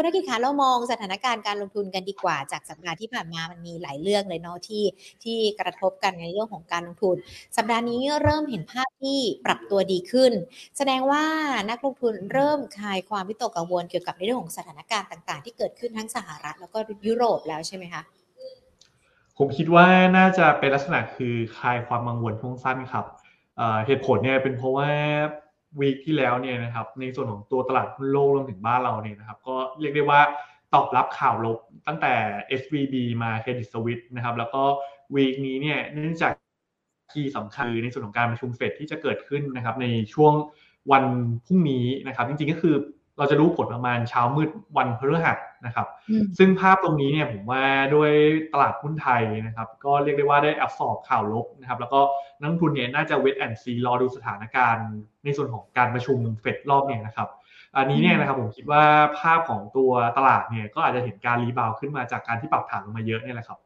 คุณนักกิจคะเรามองสถานการณ์การลงทุนกันดีกว่า จากสัปดาห์ที่ผ่านมามันมีหลายเรื่องเลยเนาะที่ที่กระทบกันในเรื่องของการลงทุน สัปดาห์นี้เริ่มเห็นภาพที่ปรับตัวดีขึ้น แสดงว่านักลงทุนเริ่มคลายความวิตกกังวลเกี่ยวกับในเรื่องของสถานการณ์ต่างๆ ที่เกิดขึ้นทั้งสหรัฐแล้วก็ยุโรปแล้วใช่ไหมคะผมคิดว่าน่าจะเป็นลักษณะคือคลายความกังวลช่วงสั้นครับเหตุผลเนี่ยเป็นเพราะว่า วีคที่แล้วเนี่ยนะครับในส่วนของตัวตลาดหุ้นโลกรวมถึงบ้านเราเนี่ยนะครับก็เรียกได้ว่าตอบรับข่าวลบตั้งแต่ SVB มาเครดิตสวิตนะครับแล้วก็วีคนี้เนี่ยเนื่องจากที่สำคัญในส่วนของการประชุมเฟดที่จะเกิดขึ้นนะครับในช่วงวันพรุ่งนี้นะครับจริงๆก็คือ เราจะรู้ผลประมาณเช้ามืดวันพฤหัสนะครับ ซึ่งภาพตรงนี้เนี่ยผมว่าด้วยตลาดหุ้นไทยนะครับ ก็เรียกได้ว่าได้อับสอบข่าวลบนะครับ แล้วก็นักทุนเนี่ยน่าจะเวทแอนซีรอดูสถานการณ์ ในส่วนของการประชุมเฟดรอบเนี่ยนะครับ อันนี้เนี่ยนะครับผมคิดว่าภาพของตัวตลาดเนี่ยก็อาจจะเห็นการรีบาวขึ้นมาจากการที่ปรับฐานลงมาเยอะเนี่ยแหละครับ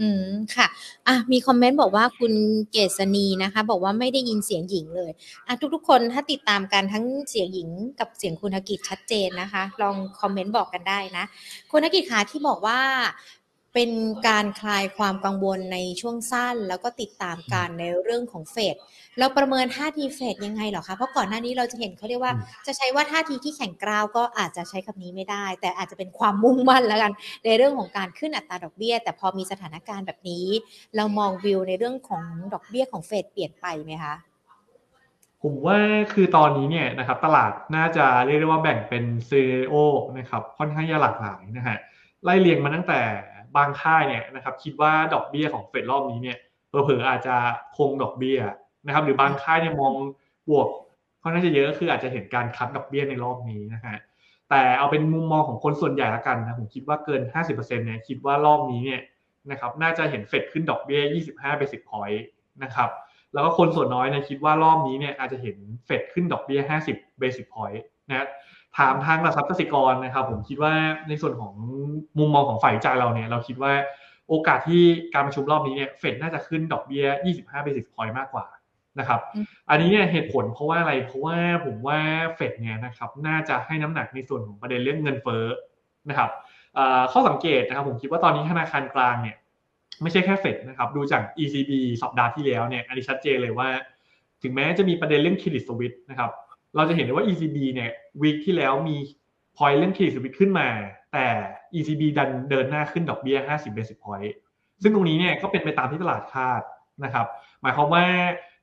อืมค่ะ อะมีคอมเมนต์บอกว่าคุณเกษณีนะคะ บอกว่าไม่ได้ยินเสียงหญิงเลย อะทุกๆคนถ้าติดตามกันทั้งเสียงหญิงกับเสียงคุณธกิจชัดเจนนะคะ ลองคอมเมนต์บอกกันได้นะ คุณธกิจขาที่บอกว่า เป็นการคลายความกังวลในช่วงสั้น แล้วก็ติดตามการในเรื่องของเฟดเราประเมินท่าทีเฟดยังไงหรอคะเพราะก่อนหน้านี้เราจะเห็นเขาเรียกว่า จะใช้ว่าท่าทีที่แข็งกร้าวก็อาจจะใช้คำนี้ไม่ได้ แต่อาจจะเป็นความมุ่งมั่นแล้วกันในเรื่องของการขึ้นอัตราดอกเบี้ย แต่พอมีสถานการณ์แบบนี้ เรามองวิวในเรื่องของดอกเบี้ยของเฟดเปลี่ยนไปไหมคะผมว่าคือตอนนี้เนี่ยนะครับตลาดน่าจะเรียกได้ว่าแบ่งเป็นซีโอนะครับค่อนข้างจะหลากหลายนะฮะไล่เรียงมาตั้งแต่ บางค่ายเนี่ยนะครับคิดว่าดอกเบี้ยของเฟดรอบนี้เนี่ยเผลออาจจะคงดอกเบี้ยนะครับหรือบางค่ายเนี่ยมองบวกค่อนข้างจะเยอะคืออาจจะเห็นการคัดดอกเบี้ยในรอบนี้นะฮะแต่เอาเป็นมุมมองของคนส่วนใหญ่ละกันนะผมคิดว่าเกิน 50%เนี่ยคิดว่ารอบนี้เนี่ยนะครับน่าจะเห็นเฟดขึ้นดอกเบี้ย 25 basic point นะครับแล้วก็คนส่วนน้อยนะคิดว่ารอบนี้เนี่ยอาจจะเห็นเฟดขึ้นดอกเบี้ย 50 basic point นะ ถามทางหลักทรัพย์กสิกรนะครับ ผมคิดว่าในส่วนของมุมมองของฝ่ายจ่ายเราเนี่ย เราคิดว่าโอกาสที่การประชุมรอบนี้เนี่ยเฟดน่าจะขึ้นดอกเบี้ย 25 basic point มากกว่านะครับ อันนี้เนี่ยเหตุผลเพราะว่าอะไร เพราะว่าผมว่าเฟดเนี่ยนะครับน่าจะให้น้ำหนักในส่วนของประเด็นเรื่องเงินเฟ้อนะครับข้อสังเกตนะครับผมคิดว่าตอนนี้ธนาคารกลางเนี่ยไม่ใช่แค่เฟดนะครับดูจาก ECB สัปดาห์ที่แล้วเนี่ยอันนี้ชัดเจนเลยว่า ถึงแม้จะมีประเด็นเรื่องเครดิตสวิตนะครับ เราจะเห็นได้ว่า ECB เนี่ยวีคที่แล้วมีพอยต์เรื่องเครดิตสวิตขึ้นมา แต่ ECB ดันเดินหน้าขึ้นดอกเบี้ย 50 basis point ซึ่งตรงนี้เนี่ยก็เป็นไปตามที่ตลาดคาดนะครับ หมายความว่า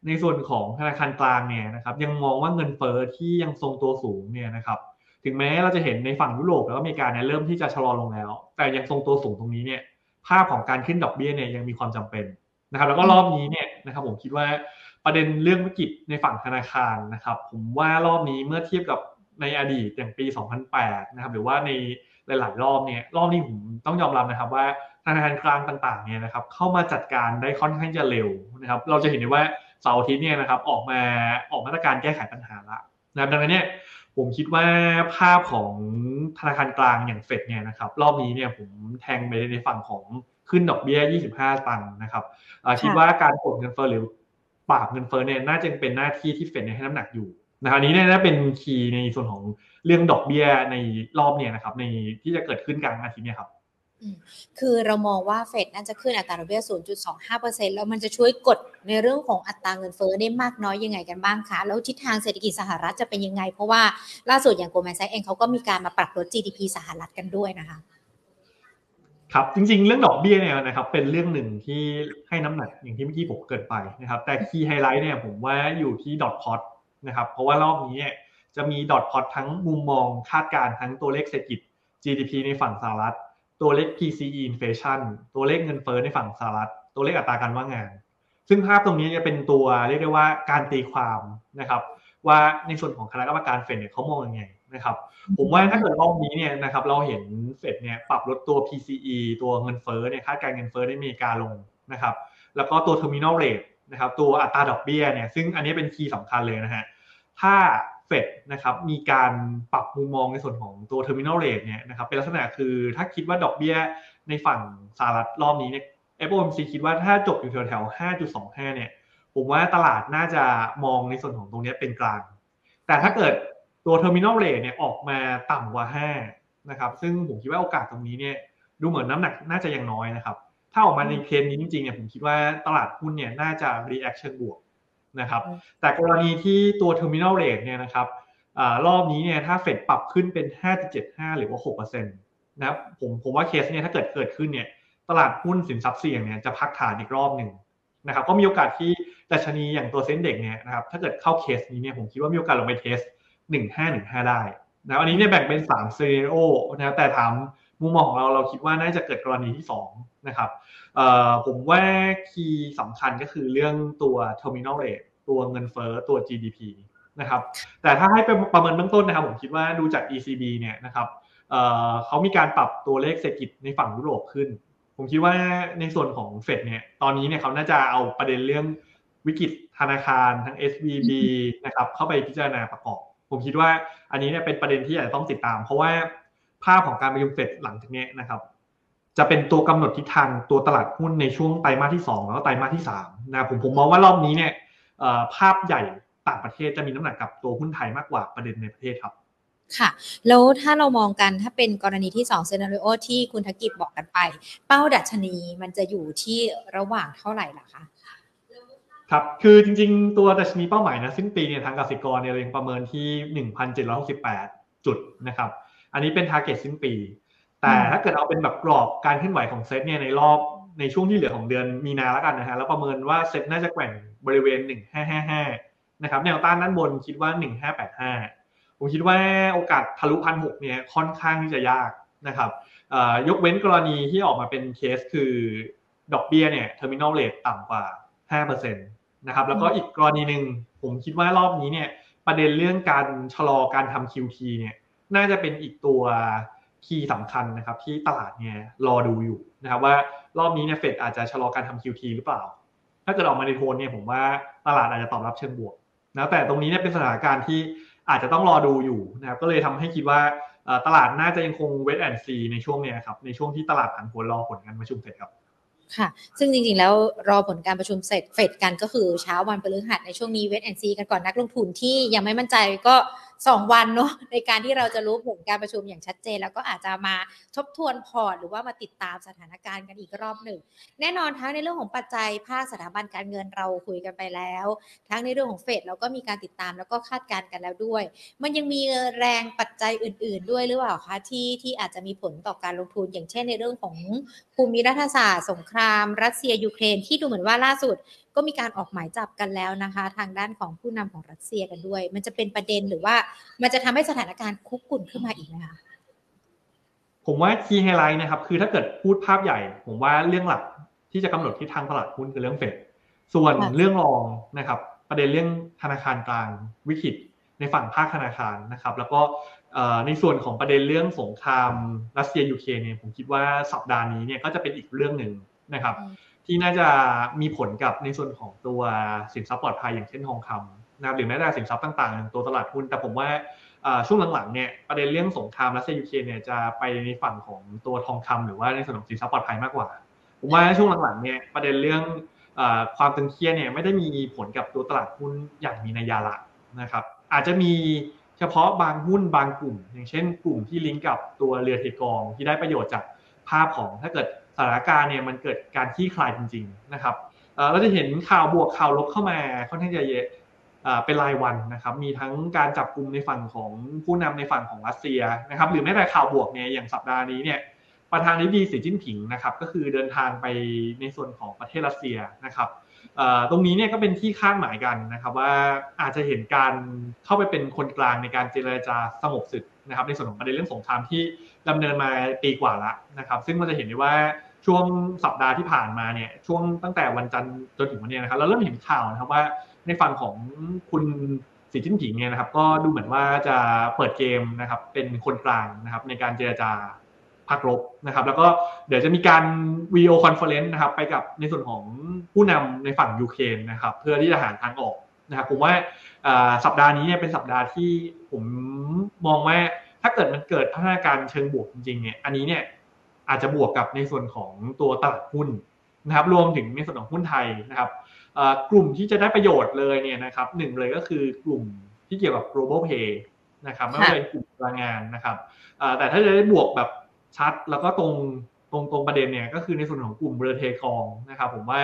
ในส่วนของธนาคารกลางเนี่ยนะครับยังมองว่าเงินเฟอ้อที่ยังทรงตัวสูงเนี่ยนะครับถึงแม้เราจะเห็นในฝั่งยุโรปแล้วก็อเมริกาเนี่ยเริ่มที่จะชะลอลงแล้ว แต่ยังทรงตัวสูงตรงนี้เนี่ยภาพของการขึ้นดอกเบี้ยเนี่ยยังมีความจำเป็นนะครับแล้วก็รอบนี้เนี่ยนะครับผมคิดว่า ประเด็นเรื่องวิกฤตในฝั่งธนาคารนะครับ ผมว่ารอบนี้เมื่อเทียบกับในอดีตอย่างปี 2008 นะครับหรือว่าในหลาย ๆ รอบเนี่ยรอบนี้ผมต้องยอมรับนะครับว่าธนาคารกลางต่างๆเนี่ยนะครับเข้ามาจัดการได้ค่อนข้างจะเร็วนะครับเราจะเห็นได้ว่าเสาร์อาทิตย์เนี่ยนะครับออกมาออกมาตรการแก้ไขปัญหาละนะดังนั้นเนี่ยผมคิดว่าภาพของธนาคารกลางอย่างเฟดเนี่ยนะครับรอบนี้เนี่ยผมแทงไปในฝั่งของขึ้นดอกเบี้ย 25 ตังค์นะครับคิดว่าการกดเงินเฟ้อหรือ ปราบเงินเฟ้อเนี่ยน่าจะเป็นหน้าที่ที่เฟดให้น้ำหนักอยู่นะครับนี้เนี่ยน่าเป็นคีย์ในส่วนของเรื่องดอกเบี้ยในรอบเนี่ยนะครับ ในที่จะเกิดขึ้นกลางอาทิตย์นี่ยครับคือเรามองว่าเฟดน่าจะขึ้นอัตราดอกเบี้ย 0.25%แล้วมันจะช่วยกดในเรื่องของอัตราเงินเฟ้อได้มากน้อยยังไงกันบ้างคะ แล้วทิศทางเศรษฐกิจสหรัฐจะเป็นยังไง เพราะว่าล่าสุดอย่าง Goldman Sachs เองเขาก็มีการมาปรับลด GDP สหรัฐกันด้วยนะคะ ครับจริงๆ เรื่องดอกเบี้ยเนี่ยนะครับเป็นเรื่องหนึ่งที่ให้น้ำหนักอย่างที่เมื่อกี้ผมเกริ่นไปนะครับแต่ key highlight เนี่ยผมว่าอยู่ที่ dot plot นะครับเพราะว่ารอบนี้เนี่ยจะมี dot plot ทั้งมุมมองคาดการณ์ทั้งตัวเลขเศรษฐกิจ GDP ในฝั่งสหรัฐ ตัวเลข PCE inflation ตัวเลขเงินเฟ้อในฝั่งสหรัฐ ตัวเลขอัตราการว่างงาน ซึ่งภาพตรงนี้จะเป็นตัวเรียกได้ว่าการตีความนะครับว่าในส่วนของคณะกรรมการเฟดเนี่ยเขามองยังไง นะครับผมว่าถ้าเกิดรอบนี้เนี่ยนะครับเราเห็นเฟดเนี่ยปรับลดตัว PCE ตัวเงินเฟ้อเนี่ยคาดการเงินเฟ้อในอเมริกาลงนะครับแล้วก็ตัว terminal rate นะครับตัวอัตราดอกเบี้ยเนี่ยซึ่งอันนี้เป็นคีย์สำคัญเลยนะฮะถ้าเฟดนะครับมีการปรับมุมมองในส่วนของตัว terminal rate เนี่ยนะครับเป็นลักษณะคือถ้าคิดว่าดอกเบี้ยในฝั่งสหรัฐรอบนี้เนี่ย FOMC คิดว่าถ้าจบอยู่แถวๆ5.25เนี่ยผมว่าตลาดน่าจะมองในส่วนของตรงนี้เป็นกลาง แต่ถ้าเกิด ตัว terminal rate เนี่ยออกมาต่ำกว่า 5 นะครับ ซึ่งผมคิดว่าโอกาสตรงนี้เนี่ยดูเหมือนน้ำหนักน่าจะยังน้อยนะครับ ถ้าออกมาในเทรนด์นี้จริงๆเนี่ยผมคิดว่าตลาดหุ้นเนี่ยน่าจะ reaction บวกนะครับ แต่กรณีที่ตัว terminal rate เนี่ยนะครับรอบนี้เนี่ยถ้าเฟดปรับขึ้นเป็น 5.75 หรือว่า6%นะครับผมผมว่าเคสเนี่ยถ้าเกิดเกิดขึ้นเนี่ยตลาดหุ้นสินทรัพย์เสี่ยงเนี่ยจะพักฐานอีกรอบหนึ่งนะครับก็มีโอกาสที่ดัชนีอย่างตัว SET Index เนี่ยนะครับถ้าเกิดเข้าเคสนี้เนี่ยผมคิดว่ามีโอกาสลงไป test 1515 ได้นะอันนี้เนี่ยแบ่งเป็น3 scenario นะครับแต่ถามมุมมองของเราเราคิดว่าน่าจะเกิดกรณีที่ 2 นะครับผมว่า key สำคัญก็คือเรื่องตัว terminal rate ตัวเงินเฟ้อตัว GDP นะครับแต่ถ้าให้เป็นประเมินเบื้องต้นนะครับผมคิดว่าดูจาก ECB เนี่ยนะครับเขามีการปรับตัวเลขเศรษฐกิจในฝั่งยุโรปขึ้น ผมคิดว่าในส่วนของเฟดเนี่ยตอนนี้เนี่ยเขาน่าจะเอาประเด็นเรื่องวิกฤตธนาคารทั้ง SVB นะครับเข้าไปพิจารณาประกอบ ผมคิดว่าอันนี้เนี่ยเป็นประเด็นที่อาจจะต้องติดตาม เพราะว่าภาพของการประชุมเฟดหลังจากนี้นะครับ จะเป็นตัวกำหนดทิศทางตัวตลาดหุ้นในช่วงไตรมาสที่ 2 แล้วก็ไตรมาสที่3นะผมผมมองว่ารอบนี้เนี่ยภาพใหญ่ต่างประเทศจะมีน้ำหนักกับตัวหุ้นไทยมากกว่าประเด็นในประเทศครับค่ะ แล้วถ้าเรามองกันถ้าเป็นกรณีที่2 scenario ที่คุณธกิจบอกกันไป เป้าดัชนีมันจะอยู่ที่ระหว่างเท่าไหร่ล่ะคะ ครับ คือจริงๆ ตัวดัชนีเป้าหมายนะสิ้นปีเนี่ยทางกสิกรเนี่ยเรายังประเมินที่ 1,768 จุดนะครับ อันนี้เป็น target สิ้นปี แต่ถ้าเกิดเอาเป็นแบบกรอบการเคลื่อนไหวของเซตเนี่ยในรอบในช่วงที่เหลือของเดือนมีนาแล้วกันนะฮะ แล้วประเมินว่าเซตน่าจะแกว่งบริเวณ 1555 นะครับ แนวต้านด้านบนคิดว่า 1585 ผมคิดว่าโอกาสทะลุพันหกเนี่ยค่อนข้างที่จะยากนะครับยกเว้นกรณีที่ออกมาเป็นเคสคือดอกเบี้ยเนี่ย terminal rate ต่ำกว่า5% นะครับ แล้วก็อีกกรณีหนึ่งผมคิดว่ารอบนี้เนี่ย ประเด็นเรื่องการชะลอการทำ QT เนี่ย น่าจะเป็นอีกตัว key สำคัญนะครับ ที่ตลาดเนี่ยรอดูอยู่นะครับว่ารอบนี้เนี่ยเฟดอาจจะชะลอการทำ QT หรือเปล่า ถ้าเกิดออกมาในโทนเนี่ยผมว่าตลาดอาจจะตอบรับเชิงบวกนะแต่ตรงนี้เนี่ยเป็นสถานการณ์ที่อาจจะต้องรอดูอยู่นะครับก็เลยทำให้คิดว่าตลาดน่าจะยังคงเวทแอนซีในช่วงนี้ครับในช่วงที่ตลาดผันผวนรอผลการประชุมเสร็จครับ ค่ะ ซึ่งจริงๆ แล้วรอผลการประชุมเสร็จเฟดกันก็คือเช้าวันพฤหัสในช่วงนี้เวทแอนซีกันก่อนนักลงทุนที่ยังไม่มั่นใจก็ สองวันเนาะในการที่เราจะรู้ผลการประชุมอย่างชัดเจน แล้วก็อาจจะมาทบทวนพอร์ตหรือว่ามาติดตามสถานการณ์กันอีกรอบหนึ่ง แน่นอนทั้งในเรื่องของปัจจัยภาคสถาบันการเงินเราคุยกันไปแล้ว ทั้งในเรื่องของเฟดเราก็มีการติดตามแล้วก็คาดการณ์กันแล้วด้วย มันยังมีแรงปัจจัยอื่น ๆ ด้วยหรือเปล่าคะที่ที่อาจจะมีผลต่อการลงทุน อย่างเช่นในเรื่องของภูมิรัฐศาสตร์ สงคราม รัสเซียยูเครนที่ดูเหมือนว่าล่าสุดก็มีการออกหมายจับกันแล้วนะคะ ทางด้านของผู้นำของรัสเซียกันด้วย มันจะเป็นประเด็นหรือว่ามันจะทำให้สถานการณ์คุกรุ่นขึ้นมาอีกไหมคะผมว่า key highlight นะครับ คือถ้าเกิดพูดภาพใหญ่ ผมว่าเรื่องหลักที่จะกำหนดทิศทางตลาดหุ้นคือเรื่องเฟดส่วนเรื่องรองนะครับ ประเด็นเรื่องธนาคารกลางวิกฤตในฝั่งภาคธนาคารนะครับ แล้วก็ในส่วนของประเด็นเรื่องสงครามรัสเซียยูเครนเนี่ยผมคิดว่าสัปดาห์นี้เนี่ยก็จะเป็นอีกเรื่องหนึ่งนะครับ ที่น่าจะมีผลกับในส่วนของตัวสินทรัพย์ปลอดภัยอย่างเช่นทองคำนะครับหรือแม้แต่สินทรัพย์ต่างๆอย่างตัวตลาดหุ้นแต่ผมว่าช่วงหลังๆเนี่ยประเด็นเรื่องสงครามรัสเซียยูเครนเนี่ยจะไปในฝั่งของตัวทองคำหรือว่าในส่วนของสินทรัพย์ปลอดภัยมากกว่าผมว่าช่วงหลังๆเนี่ยประเด็นเรื่องความตึงเครียดเนี่ยไม่ได้มีผลกับตัวตลาดหุ้นอย่างมีนัยยะละนะครับ อาจจะมีเฉพาะบางหุ้นบางกลุ่ม อย่างเช่น กลุ่มที่ลิงก์กับตัวเรือเทกองที่ได้ประโยชน์จากภาพของถ้าเกิด ถานการณ์เนี่ยมันเกิดการที่คลายจริง ๆ นะครับเราจะเห็นข่าวบวกข่าวลบเข้ามาค่อนข้างจะเยอะเป็นรายวันนะครับ มีทั้งการจับกลุ่มในฝั่งของผู้นำในฝั่งของรัสเซียนะครับ หรือแม้แต่ข่าวบวกเนี่ยอย่างสัปดาห์นี้เนี่ยประธานาธิบดีสีจิ้นผิงนะครับ ก็คือเดินทางไปในส่วนของประเทศรัสเซียนะครับตรงนี้เนี่ยก็เป็นที่คาดหมายกันนะครับ ว่าอาจจะเห็นการเข้าไปเป็นคนกลางในการเจรจาสงบศึกนะครับ ในส่วนของประเด็นเรื่องสงครามที่ดำเนินมาปีกว่าละนะครับ ซึ่งมันจะเห็นได้ว่า ช่วงสัปดาห์ที่ผ่านมาเนี่ยช่วงตั้งแต่วันจันทร์จนถึงวันนี้นะครับเราเริ่มเห็นข่าวนะครับว่าในฝั่งของคุณสีจิ้นผิงเนี่ยนะครับ ก็ดูเหมือนว่าจะเปิดเกมนะครับเป็นคนกลางนะครับ ในการเจรจาพักรบนะครับ แล้วก็เดี๋ยวจะมีการ video conference นะครับ ไปกับในส่วนของผู้นำในฝั่งยูเครนนะครับ เพื่อที่จะหาทางออกนะครับผมว่าสัปดาห์นี้เนี่ยเป็นสัปดาห์ที่ผมมองว่าถ้าเกิดมันเกิดพัฒนาการเชิงบวกจริงๆเนี่ยอันนี้เนี่ย อาจจะบวกกับในส่วนของตัวตลาดหุ้นนะครับ รวมถึงในส่วนของหุ้นไทยนะครับกลุ่มที่จะได้ประโยชน์เลยเนี่ยนะครับหนึ่งเลยก็คือกลุ่มที่เกี่ยวกับ global pay นะครับไม่ว่าจะเป็นกลุ่มพลังงานนะครับแต่ถ้าจะได้บวกแบบชัดแล้วก็ตรงตรงตรงประเด็นเนี่ยก็คือในส่วนของกลุ่มเรือเทกองนะครับผมว่า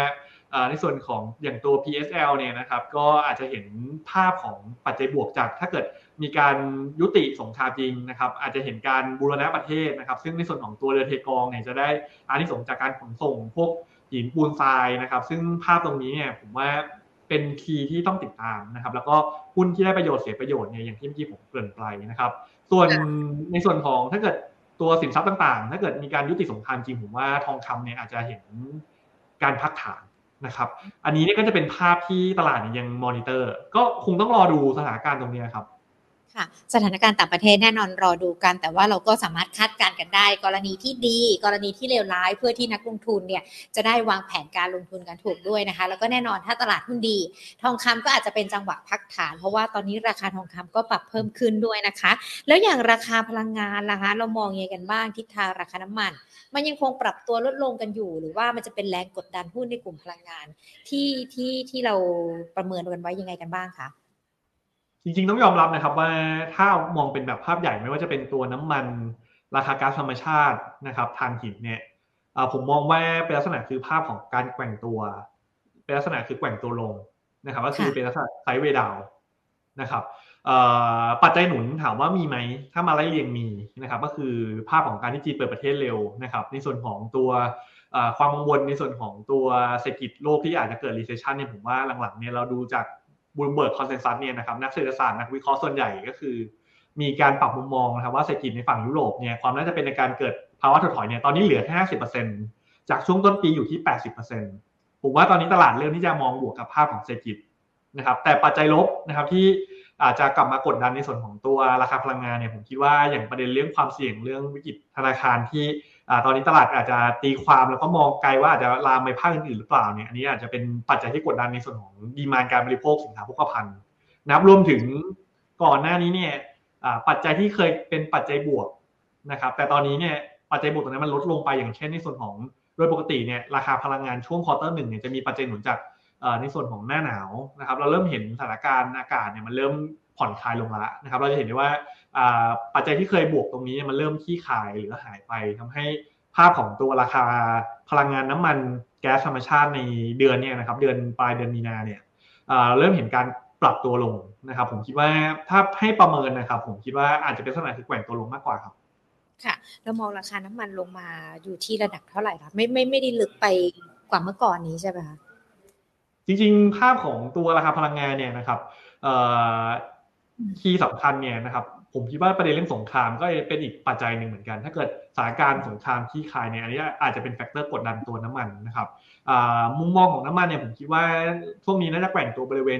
ในส่วนของอย่างตัว PSL เนี่ยนะครับก็อาจจะเห็นภาพของปัจจัยบวกจากถ้าเกิด มีการยุติสงครามจริงนะครับ อาจจะเห็นการบูรณะประเทศนะครับ ซึ่งในส่วนของตัวเรือเทกองเนี่ยจะได้อานิสงส์จากการขนส่งพวกหินปูนทรายนะครับ ซึ่งภาพตรงนี้เนี่ยผมว่าเป็นคีย์ที่ต้องติดตามนะครับ แล้วก็หุ้นที่ได้ประโยชน์เสียประโยชน์เนี่ยอย่างที่เมื่อกี้ผมเกริ่นไปนะครับ ส่วนในส่วนของถ้าเกิดตัวสินทรัพย์ต่างๆ ถ้าเกิดมีการยุติสงครามจริงผมว่าทองคำเนี่ยอาจจะเห็นการพักฐานนะครับ อันนี้เนี่ยก็จะเป็นภาพที่ตลาดยังมอนิเตอร์ ก็คงต้องรอดูสถานการณ์ตรงนี้ครับ ค่ะสถานการณ์ต่างประเทศแน่นอนรอดูกัน แต่ว่าเราก็สามารถคาดการณ์กันได้ กรณีที่ดี กรณีที่เลวร้ายเพื่อที่นักลงทุนเนี่ยจะได้วางแผนการลงทุนกันถูกด้วยนะคะ แล้วก็แน่นอนถ้าตลาดหุ้นดี ทองคำก็อาจจะเป็นจังหวะพักฐาน เพราะว่าตอนนี้ราคาทองคำก็ปรับเพิ่มขึ้นด้วยนะคะ แล้วอย่างราคาพลังงานล่ะคะเรามองยังไงกันบ้างทิศทางราคาน้ำมัน มันยังคงปรับตัวลดลงกันอยู่ หรือว่ามันจะเป็นแรงกดดันหุ้นในกลุ่มพลังงาน ที่ที่ที่เราประเมินกันไว้ยังไงกันบ้างคะ จริงๆต้องยอมรับนะครับว่าถ้ามองเป็นแบบภาพใหญ่ไม่ว่าจะเป็นตัวน้ำมันราคาก๊าซธรรมชาตินะครับทานหินเนี่ยผมมองว่าเป็นลักษณะคือภาพของการแกว่งตัวเป็นลักษณะคือแกว่งตัวลงนะครับก็คือเป็นลักษณะไซด์เวดาวนะครับปัจจัยหนุนถามว่ามีไหม ถ้ามาไล่เรียงมีนะครับ ก็คือภาพของการที่จีนเปิดประเทศเร็วนะครับ ในส่วนของตัวความกังวลในส่วนของตัวเศรษฐกิจโลกที่อาจจะเกิด recession เนี่ยผมว่าหลังๆเนี่ยเราดูจาก Bloomberg consensus เนี่ยนะครับนักเศรษฐศาสตร์นักวิเคราะห์ส่วนใหญ่ก็คือ มีการปรับมุมมองนะครับว่าเศรษฐกิจในฝั่งยุโรปเนี่ยความน่าจะเป็นในการเกิดภาวะถดถอยเนี่ยตอนนี้เหลือแค่ห้าสิบเปอร์เซ็นต์จากช่วงต้นปีอยู่ที่แปดสิบเปอร์เซ็นต์ผมว่าตอนนี้ตลาดเริ่มที่จะมองบวกกับภาพของเศรษฐกิจนะครับแต่ปัจจัยลบนะครับที่อาจจะกลับมากดดันในส่วนของตัวราคาพลังงานเนี่ยผมคิดว่าอย่างประเด็นเรื่องความเสี่ยงเรื่องวิกฤตธนาคารที่ ตอนนี้ตลาดอาจจะตีความแล้วก็มองไกลว่าอาจจะลามไปภาคอื่นๆหรือเปล่าเนี่ยอันนี้อาจจะเป็นปัจจัยที่กดดันในส่วนของดีมานการบริโภคสินค้าโภคภัณฑ์นะครับรวมถึงก่อนหน้านี้เนี่ยปัจจัยที่เคยเป็นปัจจัยบวกนะครับ แต่ตอนนี้เนี่ยปัจจัยบวกตรงนี้มันลดลงไปอย่างเช่นในส่วนของโดยปกติเนี่ยราคาพลังงานช่วงควอเตอร์หนึ่งเนี่ยจะมีปัจจัยหนุนจากในส่วนของหน้าหนาวนะครับ เราเริ่มเห็นสถานการณ์อากาศเนี่ยมันเริ่มผ่อนคลายลงแล้วนะครับ เราจะเห็นได้ว่า ปัจจัยที่เคยบวกตรงนี้มันเริ่มขี้ขายหรือหายไปทำให้ภาพของตัวราคาพลังงานน้ำมันแก๊สธรรมชาติในเดือนเนี่ยนะครับเดือนปลายเดือนมีนาเนี่ยเริ่มเห็นการปรับตัวลงนะครับ ผมคิดว่าถ้าให้ประเมินนะครับ ผมคิดว่าอาจจะเป็นลักษณะคือแกว่งตัวลงมากกว่าครับค่ะแล้วมองราคาน้ำมันลงมาอยู่ที่ระดับเท่าไหร่คะไม่ไม่ไม่ได้ลึกไปกว่าเมื่อก่อนนี้ใช่ไหมคะจริงๆ ภาพของตัวราคาพลังงานเนี่ยนะครับ key สำคัญเนี่ยนะครับ ผมคิดว่าประเด็นเรื่องสงครามก็เป็นอีกปัจจัยหนึ่งเหมือนกัน ถ้าเกิดสถานการณ์สงครามที่คลายเนี่ยอันนี้อาจจะเป็น factor กดดันตัวน้ำมันนะครับมุมมองของน้ำมันเนี่ยผมคิดว่าช่วงนี้น่าจะแกว่งตัวบริเวณ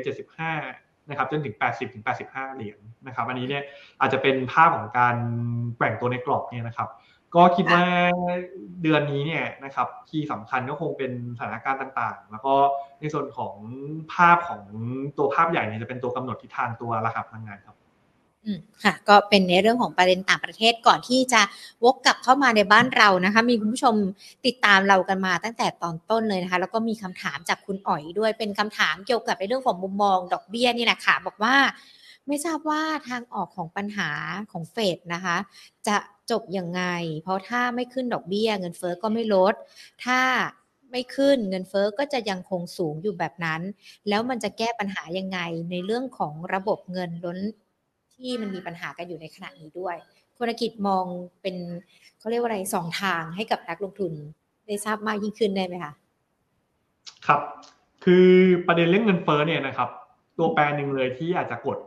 75 นะครับจนถึง 80ถึง85 เหรียญนะครับอันนี้เนี่ยอาจจะเป็นภาพของการแกว่งตัวในกรอบเนี่ยนะครับก็คิดว่าเดือนนี้เนี่ยนะครับที่สำคัญก็คงเป็นสถานการณ์ต่างๆ แล้วก็ในส่วนของภาพของตัวภาพใหญ่เนี่ยจะเป็นตัวกำหนดทิศทางตัวราคาพลังงานครับ ค่ะ ก็เป็นในเรื่องของประเด็นต่างประเทศก่อนที่จะวกกลับเข้ามาในบ้านเรานะคะ มีคุณผู้ชมติดตามเรากันมาตั้งแต่ตอนต้นเลยนะคะ แล้วก็มีคำถามจากคุณอ๋อยด้วยเป็นคำถามเกี่ยวกับในเรื่องของมุมมองดอกเบี้ยนี่แหละค่ะบอกว่าไม่ทราบว่าทางออกของปัญหาของเฟดนะคะ จะจบยังไง เพราะถ้าไม่ขึ้นดอกเบี้ย เงินเฟอ้อก็ไม่ลด ถ้าไม่ขึ้นเงินเฟอ้อก็จะยังคงสูงอยู่แบบนั้น แล้วมันจะแก้ปัญหายังไงในเรื่องของระบบเงินล้น ที่มันมีปัญหากันอยู่ในขณะนี้ด้วยคุณกิจมองเป็นเขาเรียกว่าอะไรสองทางให้กับนักลงทุนได้ทราบมากยิ่งขึ้นได้ไหมคะครับ คือประเด็นเรื่องเงินเฟ้อเนี่ยนะครับ ตัวแปรหนึ่งเลยที่อาจจะกด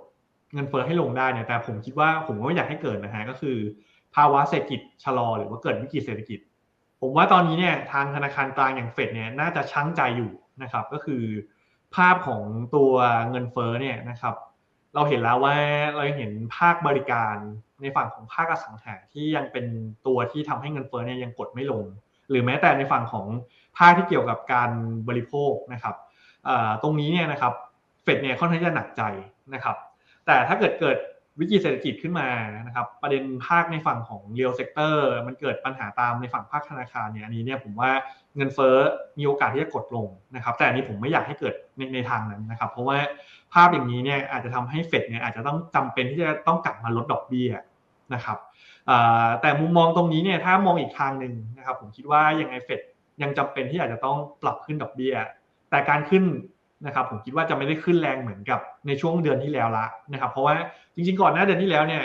เงินเฟ้อให้ลงได้เนี่ยแต่ผมคิดว่าผมก็ไม่อยากให้เกิดนะฮะก็คือ ภาวะเศรษฐกิจชะลอหรือว่าเกิดวิกฤตเศรษฐกิจ ผมว่าตอนนี้เนี่ยทางธนาคารกลางอย่างเฟดเนี่ยน่าจะชั่งใจอยู่นะครับ ก็คือ ภาพของตัวเงินเฟ้อเนี่ยนะครับ เราเห็นแล้วว่าเราเห็นภาคบริการในฝั่งของภาคอสังหาที่ยังเป็นตัวที่ทำให้เงินเฟ้อเนี่ยยังกดไม่ลง หรือแม้แต่ในฝั่งของภาคที่เกี่ยวกับการบริโภคนะครับตรงนี้เนี่ยนะครับเฟดเนี่ยค่อนข้างจะหนักใจนะครับ แต่ถ้าเกิดเกิด วิกฤตเศรษฐกิจขึ้นมานะครับ ประเด็นภาคในฝั่งของ real sector มันเกิดปัญหาตามในฝั่งภาคธนาคารเนี่ยอันนี้เนี่ยผมว่าเงินเฟ้อมีโอกาสที่จะกดลงนะครับ แต่อันนี้ผมไม่อยากให้เกิดในในทางนั้นนะครับ เพราะว่าภาพอย่างนี้เนี่ยอาจจะทำให้เฟดเนี่ยอาจจะต้องจำเป็นที่จะต้องกลับมาลดดอกเบี้ยนะครับแต่มุมมองตรงนี้เนี่ยถ้ามองอีกทางหนึ่งนะครับ ผมคิดว่ายังไงเฟดยังจำเป็นที่อาจจะต้องปรับขึ้นดอกเบี้ย แต่การขึ้น นะครับผมคิดว่าจะไม่ได้ขึ้นแรงเหมือนกับในช่วงเดือนที่แล้วละนะครับ เพราะว่าจริงๆ ก่อนหน้าเดือนที่แล้วเนี่ย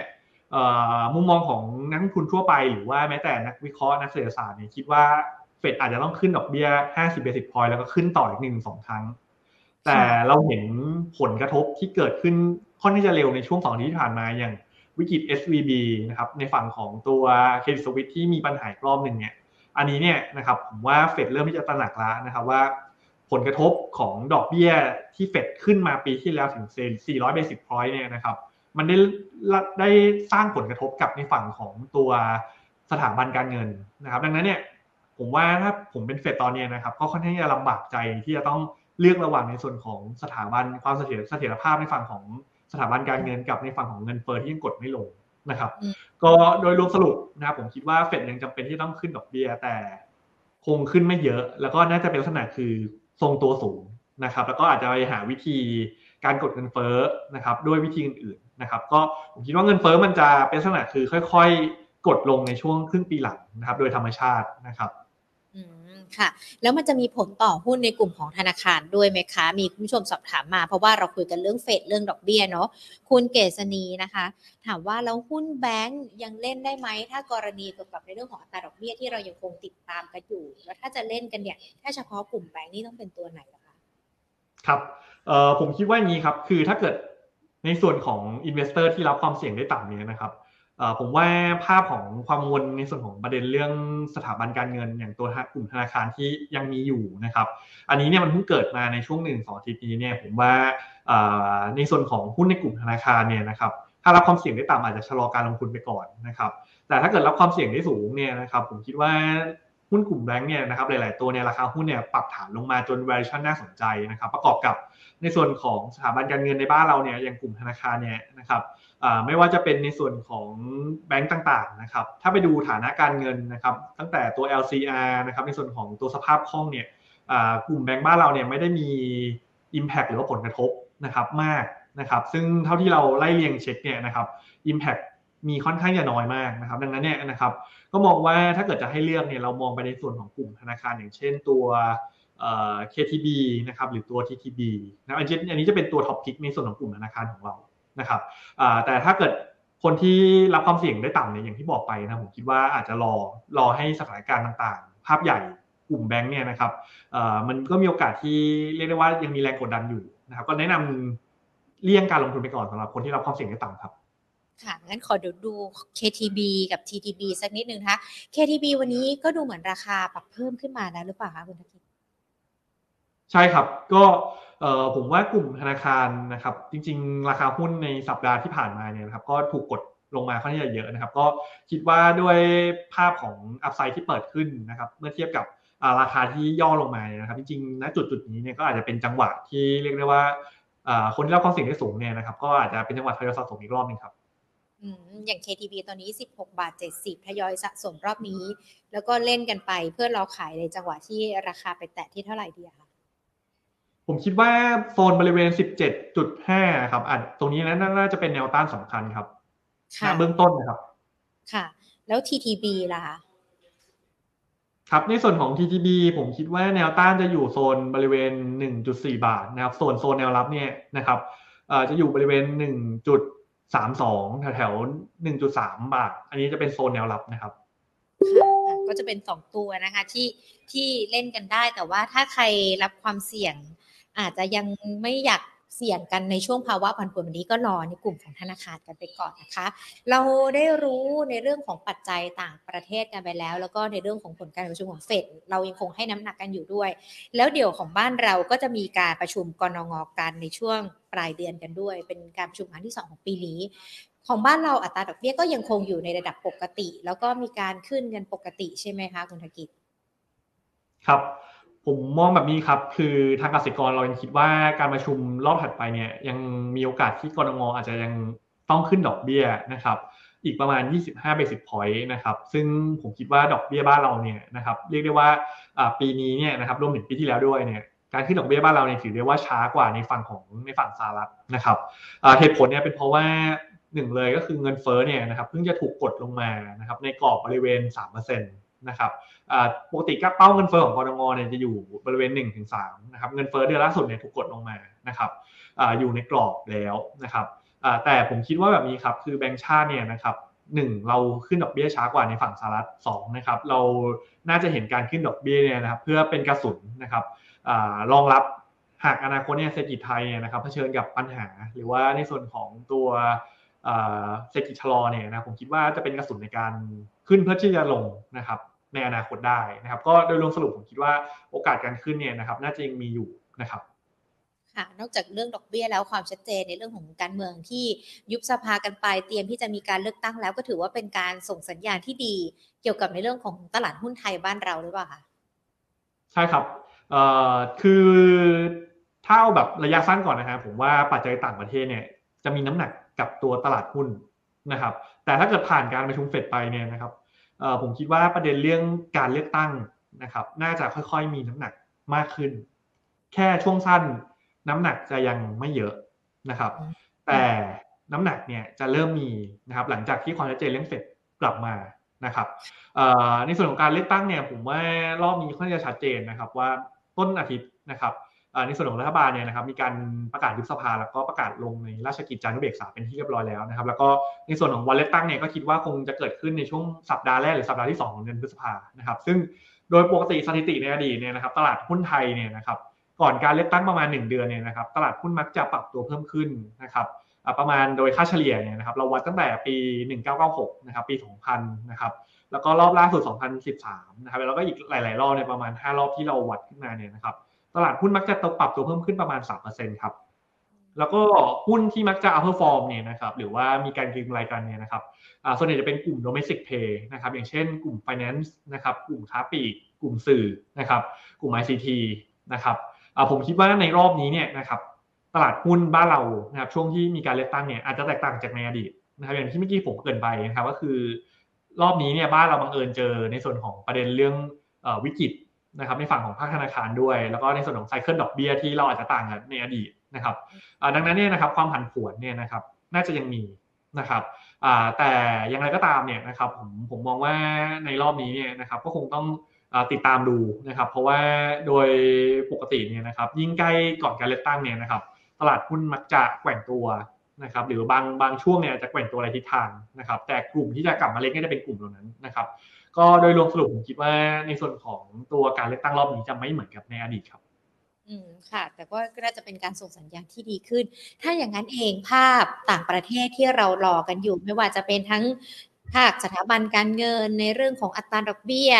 มุมมองของนักลงทุนทั่วไปหรือว่าแม้แต่นักวิเคราะห์นักเศรษฐศาสตร์เนี่ยคิดว่าเฟดอาจจะต้องขึ้นดอกเบี้ย 50เบสิสพอยต์แล้วก็ขึ้นต่ออีกหนึ่งสองครั้ง แต่เราเห็นผลกระทบที่เกิดขึ้นค่อนข้างจะเร็วในช่วงสองที่ผ่านมาอย่างวิกฤต SVB นะครับในฝั่งของตัวเครดิตสวิตที่มีปัญหาอีกรอบหนึ่งเนี่ยอันนี้เนี่ยนะครับผมว่าเฟดเริ่มที่จะตระหนักแล้วนะครับว่า ผลกระทบของดอกเบี้ยที่เฟดขึ้นมาปีที่แล้วถึง 400 basic point เนี่ยนะครับ มันได้ได้สร้างผลกระทบกับในฝั่งของตัวสถาบันการเงินนะครับ ดังนั้นเนี่ยผมว่าถ้าผมเป็นเฟดตอนนี้นะครับ ก็ค่อนข้างจะลำบากใจที่จะต้องเลือกระหว่างในส่วนของสถาบันความเสถียรเสถียรภาพในฝั่งของสถาบันการเงินกับในฝั่งของเงินเฟ้อที่ยังกดไม่ลงนะครับ ก็โดยรวมสรุปนะครับผมคิดว่าเฟดยังจำเป็นที่ต้องขึ้นดอกเบี้ยแต่คงขึ้นไม่เยอะ แล้วก็น่าจะเป็นลักษณะคือ ทรงตัวสูงนะครับ แล้วก็อาจจะไปหาวิธีการกดเงินเฟ้อนะครับ ด้วยวิธีอื่นๆนะครับ ก็ผมคิดว่าเงินเฟ้อมันจะเป็นลักษณะคือค่อย ๆ กดลงในช่วงครึ่งปีหลังนะครับ โดยธรรมชาตินะครับ ค่ะ แล้วมันจะมีผลต่อหุ้นในกลุ่มของธนาคารด้วยไหมคะ มีคุณผู้ชมสอบถามมา เพราะว่าเราคุยกันเรื่องเฟดเรื่องดอกเบี้ยเนาะคุณเกษณีนะคะ ถามว่าแล้วหุ้นแบงก์ยังเล่นได้ไหม ถ้ากรณีเกี่ยวกับในเรื่องของอัตราดอกเบี้ยที่เรายังคงติดตามกันอยู่ แล้วถ้าจะเล่นกันเนี่ยถ้าเฉพาะกลุ่มแบงก์นี่ต้องเป็นตัวไหนล่ะคะครับเอ่อผมคิดว่าอย่างนี้ครับ คือถ้าเกิดในส่วนของ investor ที่รับความเสี่ยงได้ต่ำเนี่ยนะครับ ผมว่าภาพของความกังวลในส่วนของประเด็นเรื่องสถาบันการเงิน อย่างตัวกลุ่มธนาคารที่ยังมีอยู่นะครับ อันนี้เนี่ยมันเพิ่งเกิดมาในช่วงหนึ่งสองอาทิตย์นี้เนี่ยผมว่าในส่วนของหุ้นในกลุ่มธนาคารเนี่ยนะครับถ้ารับความเสี่ยงได้ต่ำอาจจะชะลอการลงทุนไปก่อนนะครับ แต่ถ้าเกิดรับความเสี่ยงได้สูงเนี่ยนะครับผมคิดว่าหุ้นกลุ่มแบงก์เนี่ยนะครับหลาย ๆ ตัวเนี่ยราคาหุ้นเนี่ยปรับฐานลงมาจน valuation น่าสนใจนะครับ ประกอบกับในส่วนของสถาบันการเงินในบ้านเราเนี่ยอย่างกลุ่มธนาคารเนี่ยนะครับ ไม่ว่าจะเป็นในส่วนของแบงก์ต่างๆนะครับ ถ้าไปดูฐานะการเงินนะครับ ตั้งแต่ตัว LCR นะครับในส่วนของตัวสภาพคล่องเนี่ยกลุ่มแบงก์บ้านเราเนี่ยไม่ได้มี Impact หรือว่าผลกระทบนะครับมากนะครับ ซึ่งเท่าที่เราไล่เรียงเช็คเนี่ยนะครับ Impact มีค่อนข้างจะน้อยมากนะครับ ดังนั้นเนี่ยนะครับ ก็มองว่าถ้าเกิดจะให้เลือกเนี่ยเรามองไปในส่วนของกลุ่มธนาคารอย่างเช่นตัว KTB นะครับหรือตัว TTB นะอันนี้จะเป็นตัวท็อปพิกในส่วนของกลุ่มธนาคารของเรา นะครับแต่ถ้าเกิดคนที่รับความเสี่ยงได้ต่ำเนี่ยอย่างที่บอกไปนะผมคิดว่าอาจจะรอรอให้สถานการณ์ต่างๆ ภาพใหญ่กลุ่มแบงค์เนี่ยนะครับมันก็มีโอกาสที่เรียกได้ว่ายังมีแรงกดดันอยู่นะครับก็แนะนำเลี่ยงการลงทุนไปก่อนสำหรับคนที่รับความเสี่ยงได้ต่ำครับค่ะงั้นขอเดี๋ยวดู KTB กับ TTB สักนิดนึงนะคะ KTB วันนี้ก็ดูเหมือนราคาปรับเพิ่มขึ้นมาแล้วหรือเปล่าคะคุณธกิจใช่ครับก็ผมว่ากลุ่มธนาคารนะครับ จริง ๆ ราคาหุ้นในสัปดาห์ที่ผ่านมาเนี่ยนะครับก็ถูกกดลงมาค่อนข้างเยอะนะครับ ก็คิดว่าด้วยภาพของอัพไซด์ที่เปิดขึ้นนะครับ เมื่อเทียบกับราคาที่ย่อลงมานะครับ จริงๆณจุดจุดนี้เนี่ยก็อาจจะเป็นจังหวะที่เรียกได้ว่าคนที่รับความเสี่ยงได้สูงเนี่ยนะครับ ก็อาจจะเป็นจังหวะทยอยสะสมอีกรอบนึงครับอย่าง KTB ตอนนี้ 16 บาท 70 ทยอยสะสมรอบนี้ แล้วก็เล่นกันไปเพื่อรอขายในจังหวะที่ราคาไปแตะที่เท่าไหร่ดีคะ ผมคิดว่าโซนบริเวณ 17.5 ครับอะตรงนี้น่าจะเป็นแนวต้านสำคัญครับค่ะเบื้องต้นนะครับ ค่ะ แล้ว TTB ล่ะคะครับในส่วนของ TTB ผมคิดว่าแนวต้านจะอยู่โซนบริเวณ 1.4 บาทนะครับส่วนโซนแนวรับเนี่ยนะครับจะอยู่บริเวณ 1.32 แถวๆ1.3 บาท อันนี้จะเป็นโซนแนวรับนะครับก็จะเป็นสองตัวนะคะที่ที่เล่นกันได้แต่ว่าถ้าใครรับความเสี่ยง อาจจะยังไม่อยากเสี่ยงกันในช่วงภาวะผันผวนแบบนี้ก็รอในกลุ่มของธนาคารกันไปก่อนนะคะ เราได้รู้ในเรื่องของปัจจัยต่างประเทศกันไปแล้ว แล้วก็ในเรื่องของผลการประชุมของเฟดเรายังคงให้น้ำหนักกันอยู่ด้วย แล้วเดี๋ยวของบ้านเราก็จะมีการประชุมกรงงกันในช่วงปลายเดือนกันด้วย เป็นการประชุมครั้งที่ 2 ของปีนี้ของบ้านเราอัตราดอกเบี้ยก็ยังคงอยู่ในระดับปกติ แล้วก็มีการขึ้นเงินปกติใช่ไหมคะคุณธกิจ ครับ ผมมองแบบนี้ครับ คือทางเกษตรกรเรายังคิดว่าการประชุมรอบถัดไปเนี่ย ยังมีโอกาสที่กรงอาจจะยังต้องขึ้นดอกเบี้ยนะครับ อีกประมาณ 25 basis point นะครับ ซึ่งผมคิดว่าดอกเบี้ยบ้านเราเนี่ยนะครับ เรียกได้ว่าปีนี้เนี่ยนะครับรวมถึงปีที่แล้วด้วยเนี่ยการขึ้นดอกเบี้ยบ้านเราเนี่ยถือได้ว่าช้ากว่าในฝั่งของในฝั่งสหรัฐนะครับเหตุผลเนี่ยเป็นเพราะว่าหนึ่งเลยก็คือเงินเฟ้อเนี่ยนะครับเพิ่งจะถูกกดลงมานะครับในกรอบบริเวณ3%นะครับ ปกติก็เป้าเงินเฟ้อของกรงเนี่ยจะอยู่บริเวณ1-3นะครับเงินเฟ้อเดือนล่าสุดเนี่ยถูกกดลงมานะครับอยู่ในกรอบแล้วนะครับแต่ผมคิดว่าแบบนี้ครับคือแบงก์ชาติเนี่ยนะครับหนึ่งเราขึ้นดอกเบี้ยช้ากว่าในฝั่งสหรัฐสองนะครับเราน่าจะเห็นการขึ้นดอกเบี้ยเนี่ยนะครับเพื่อเป็นกระสุนนะครับรองรับหากอนาคตเนี่ยเศรษฐกิจไทยเนี่ยนะครับเผชิญกับปัญหา หรือว่าในส่วนของตัวเศรษฐกิจชะลอเนี่ยนะผมคิดว่าจะเป็นกระสุนในการขึ้นเพื่อที่จะลงนะครับ ในอนาคตได้นะครับ ก็โดยรวมสรุปผมคิดว่าโอกาสการขึ้นเนี่ยนะครับ น่าจะยังมีอยู่นะครับค่ะนอกจากเรื่องดอกเบี้ยแล้วความชัดเจนในเรื่องของการเมืองที่ยุบสภากันไปเตรียมที่จะมีการเลือกตั้งแล้ว ก็ถือว่าเป็นการส่งสัญญาณที่ดี เกี่ยวกับในเรื่องของตลาดหุ้นไทยบ้านเราหรือเปล่าคะใช่ครับเอ่อคือถ้าเอาแบบระยะสั้นก่อนนะครับผมว่าปัจจัยต่างประเทศเนี่ยจะมีน้ำหนักกับตัวตลาดหุ้นนะครับ แต่ถ้าเกิดผ่านการประชุมเฟดไปเนี่ยนะครับ ผมคิดว่าประเด็นเรื่องการเลือกตั้งนะครับ น่าจะค่อยๆมีน้ำหนักมากขึ้น แค่ช่วงสั้นน้ำหนักจะยังไม่เยอะนะครับ แต่น้ำหนักเนี่ยจะเริ่มมีนะครับ หลังจากที่ความชัดเจนเรื่องเฟดกลับมานะครับในส่วนของการเลือกตั้งเนี่ยผมว่ารอบนี้ค่อนข้างจะชัดเจนนะครับว่าต้นอาทิตย์นะครับ ในส่วนของรัฐบาลเนี่ยนะครับมีการประกาศยุบสภาแล้วก็ประกาศลงในราชกิจจานุเบกษาเป็นที่เรียบร้อยแล้วนะครับ แล้วก็ในส่วนของวันเลือกตั้งเนี่ยก็คิดว่าคงจะเกิดขึ้นในช่วงสัปดาห์แรกหรือสัปดาห์ที่2ของเดือนพฤษภานะครับ ซึ่งโดยปกติสถิติในอดีตเนี่ยนะครับ ตลาดหุ้นไทยเนี่ยนะครับ ก่อนการเลือกตั้งประมาณ 1 เดือนเนี่ยนะครับ ตลาดหุ้นมักจะปรับตัวเพิ่มขึ้นนะครับประมาณโดยค่าเฉลี่ยเนี่ยนะครับ เราวัดตั้งแต่ปี 1996 นะครับ ปี 2000 นะครับ แล้วก็รอบล่าสุด 2013 นะครับ แล้วก็อีกหลาย ๆ รอบในประมาณ 5 รอบที่เราวัดขึ้นมาเนี่ยนะครับ ตลาดหุ้นมักจะตปรับตัวเพิ่มขึ้นประมาณ 3%ครับ แล้วก็หุ้นที่มักจะ outperform เนี่ยนะครับหรือว่ามีการก็งรายการเนี่ยนะครับส่วนใหญ่จะเป็นกลุ่ม domestic pay นะครับอย่างเช่นกลุ่ม finance นะครับกลุ่มค้าปลีกกลุ่มสื่อนะครับกลุ่ม ICT นะครับผมคิดว่าในรอบนี้เนี่ยนะครับตลาดหุ้นบ้านเรานะครับช่วงที่มีการเลือกตั้งเนี่ยอาจจะแตกต่างจากในอดีตนะครับอย่างที่เมื่อกี้ผมเกินไปนะครับก็คือรอบนี้เนี่ยบ้านเราบังเอิญเจอในส่วนของประเด็นเรื่องวิกฤต นะครับในฝั่งของภาคธนาคารด้วย แล้วก็ในส่วนของไซเคิลดอกเบีย้ยที่เราอาจจะต่างกันในอดีตนะครับดังนั้นเนี่ยนะครับความผันผวนเนี่ยนะครับน่าจะยังมีนะครับแต่อย่างไรก็ตามเนี่ยนะครับผมผมมองว่าในรอบนี้เนี่ยนะครับก็คงต้องติดตามดูนะครับ เพราะว่าโดยปกติเนี่ยนะครับ ยิ่งใกล้ก่อนการเลือกตั้งเนี่ยนะครับ ตลาดหุ้นมักจะแกว่งตัวนะครับ หรือบางบางช่วงเนี่ยจะแกว่งตัวอะไรทิศทางนะครับ แต่กลุ่มที่จะกลับมาเล่นก็จะเป็นกลุ่มเหล่านั้นนะครับ ก็โดยรวมสรุปผมคิดว่าในส่วนของตัวการเลือกตั้งรอบนี้จะไม่เหมือนกับในอดีตครับ อืมค่ะ แต่ก็น่าจะเป็นการส่งสัญญาณที่ดีขึ้น ถ้าอย่างนั้นเองภาพต่างประเทศที่เรารอกันอยู่ ไม่ว่าจะเป็นทั้ง ภาคสถาบันการเงินในเรื่องของอัตราดอกเบี้ย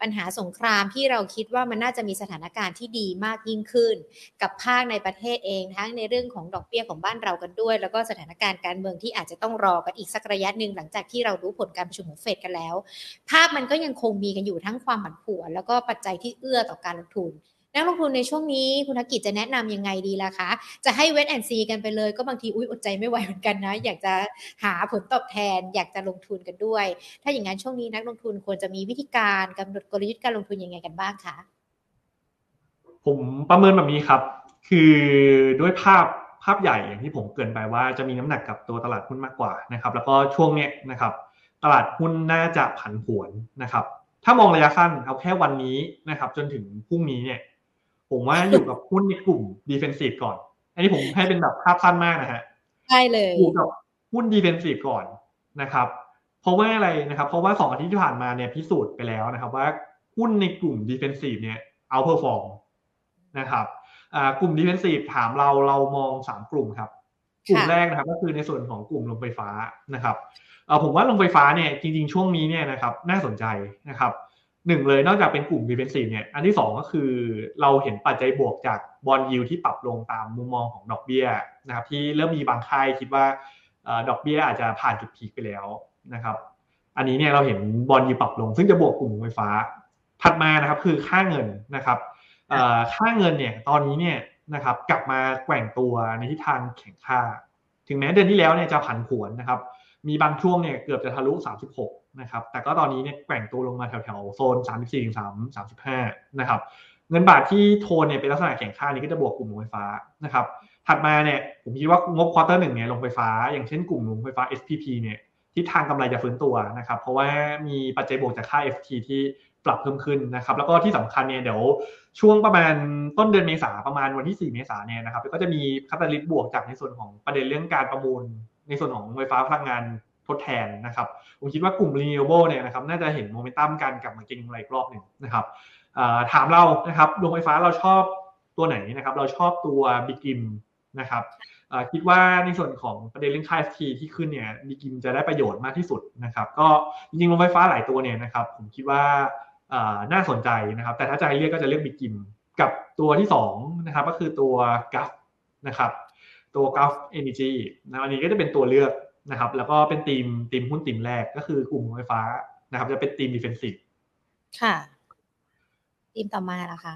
ปัญหาสงครามที่เราคิดว่ามันน่าจะมีสถานการณ์ที่ดีมากยิ่งขึ้น กับภาคในประเทศเองทั้งในเรื่องของดอกเบี้ยของบ้านเรากันด้วย แล้วก็สถานการณ์การเมืองที่อาจจะต้องรอกันอีกสักระยะหนึ่งหลังจากที่เรารู้ผลการประชุมของเฟดกันแล้ว ภาพมันก็ยังคงมีกันอยู่ทั้งความผันผวน แล้วก็ปัจจัยที่เอื้อต่อการลงทุน นักลงทุนในช่วงนี้คุณธกิจจะแนะนํำยังไงดีล่ะคะ จะให้เวทแอนซีกันไปเลย ก็บางทีอุ้ยอดใจไม่ไหวเหมือนกันนะ อยากจะหาผลตอบแทน อยากจะลงทุนกันด้วย ถ้าอย่างนั้นช่วงนี้นักลงทุนควรจะมีวิธีการกำหนดกลยุทธ์การลงทุนยังไงกันบ้างคะผมประเมินแบบนี้ครับ คือด้วยภาพภาพใหญ่อย่างที่ผมเกินไปว่าจะมีน้ำหนักกับตัวตลาดหุ้นมากกว่านะครับ แล้วก็ช่วงเนี้ยนะครับ ตลาดหุ้นน่าจะผันผวนนะครับ ถ้ามองระยะสั้นเอาแค่วันนี้นะครับ จนถึงพรุ่งนี้เนี่ย ผมว่าอยู่กับหุ้นในกลุ่ม defensive ก่อน อันนี้ผมให้เป็นแบบภาพสั้นมากนะฮะใช่เลยอยู่กับหุ้น defensive ก่อนนะครับ เพราะว่าอะไรนะครับ เพราะว่าสองอาทิตย์ที่ผ่านมาเนี่ยพิสูจน์ไปแล้วนะครับ ว่าหุ้นในกลุ่ม defensive เนี่ย outperform นะครับกลุ่ม defensive ถามเราเรามองสามกลุ่มครับ กลุ่มแรกนะครับ ก็คือในส่วนของกลุ่มโรงไฟฟ้านะครับผมว่าโรงไฟฟ้าเนี่ยจริง ๆ ช่วงนี้เนี่ยนะครับ น่าสนใจนะครับ หนึ่งเลยนอกจากเป็นกลุ่ม defensive เนี่ยอันที่สองก็คือเราเห็นปัจจัยบวกจากบอลยิวที่ปรับลงตามมุมมองของดอกเบี้ยนะครับที่เริ่มมีบางค่ายคิดว่าดอกเบี้ยอาจจะผ่านจุดพีคไปแล้วนะครับอันนี้เนี่ยเราเห็นบอลยิวปรับลง ซึ่งจะบวกกลุ่มไฟฟ้า ถัดมานะครับคือค่าเงินนะครับค่าเงินเนี่ยตอนนี้เนี่ยนะครับกลับมาแกว่งตัวในทิศทางแข็งค่า ถึงแม้เดือนที่แล้วเนี่ยจะผันผวนนะครับมีบางช่วงเนี่ยเกือบจะทะลุ 36 นะครับ แต่ก็ตอนนี้เนี่ยแกว่งตัวลงมาแถวๆโซน 34 3 35 นะครับ เงินบาทที่โทนเนี่ยเป็นลักษณะแข่งค่านี้ก็จะบวกกลุ่มโรงไฟฟ้านะครับ ถัดมาเนี่ยผมคิดว่างบควอเตอร์หนึ่งเนี่ยลงไฟฟ้า อย่างเช่นกลุ่มโรงไฟฟ้า SPP เนี่ยทิศทางกำไรจะฟื้นตัวนะครับ เพราะว่ามีปัจจัยบวกจากค่า FT ที่ปรับเพิ่มขึ้นนะครับ แล้วก็ที่สำคัญเนี่ยเดี๋ยวช่วงประมาณต้นเดือนเมษาประมาณวันที่ 4 เมษาเนี่ยนะครับก็จะมี catalyst บวกจากในส่วนของประเด็นเรื่องการประมูล ในส่วนของไฟฟ้าพลังงาน ทดแทนนะครับผมคิดว่ากลุ่ม renewable เนี่ยนะครับน่าจะเห็นโมเมนตัมการกลับมาเก็งกำไรอีกรอบหนึ่งนะครับถามเรานะครับโรงไฟฟ้าเราชอบตัวไหนนะครับเราชอบตัว BGRIM นะครับคิดว่าในส่วนของประเด็นเรื่องค่า FT ที่ขึ้นเนี่ย BGRIM จะได้ประโยชน์มากที่สุดนะครับก็จริงๆโรงไฟฟ้าหลายตัวเนี่ยนะครับผมคิดว่าน่าสนใจนะครับ แต่ถ้าจะให้เรียกก็จะเรียก BGRIM กับตัวที่2นะครับก็คือตัว GULF นะครับตัว GULF Energy นะอันนี้ก็จะเป็นตัวเลือก นะครับ แล้วก็เป็นธีมธีมหุ้นธีมแรกก็คือกลุ่มไฟฟ้านะครับ จะเป็นธีม defensiveค่ะธีมต่อมาล่ะคะ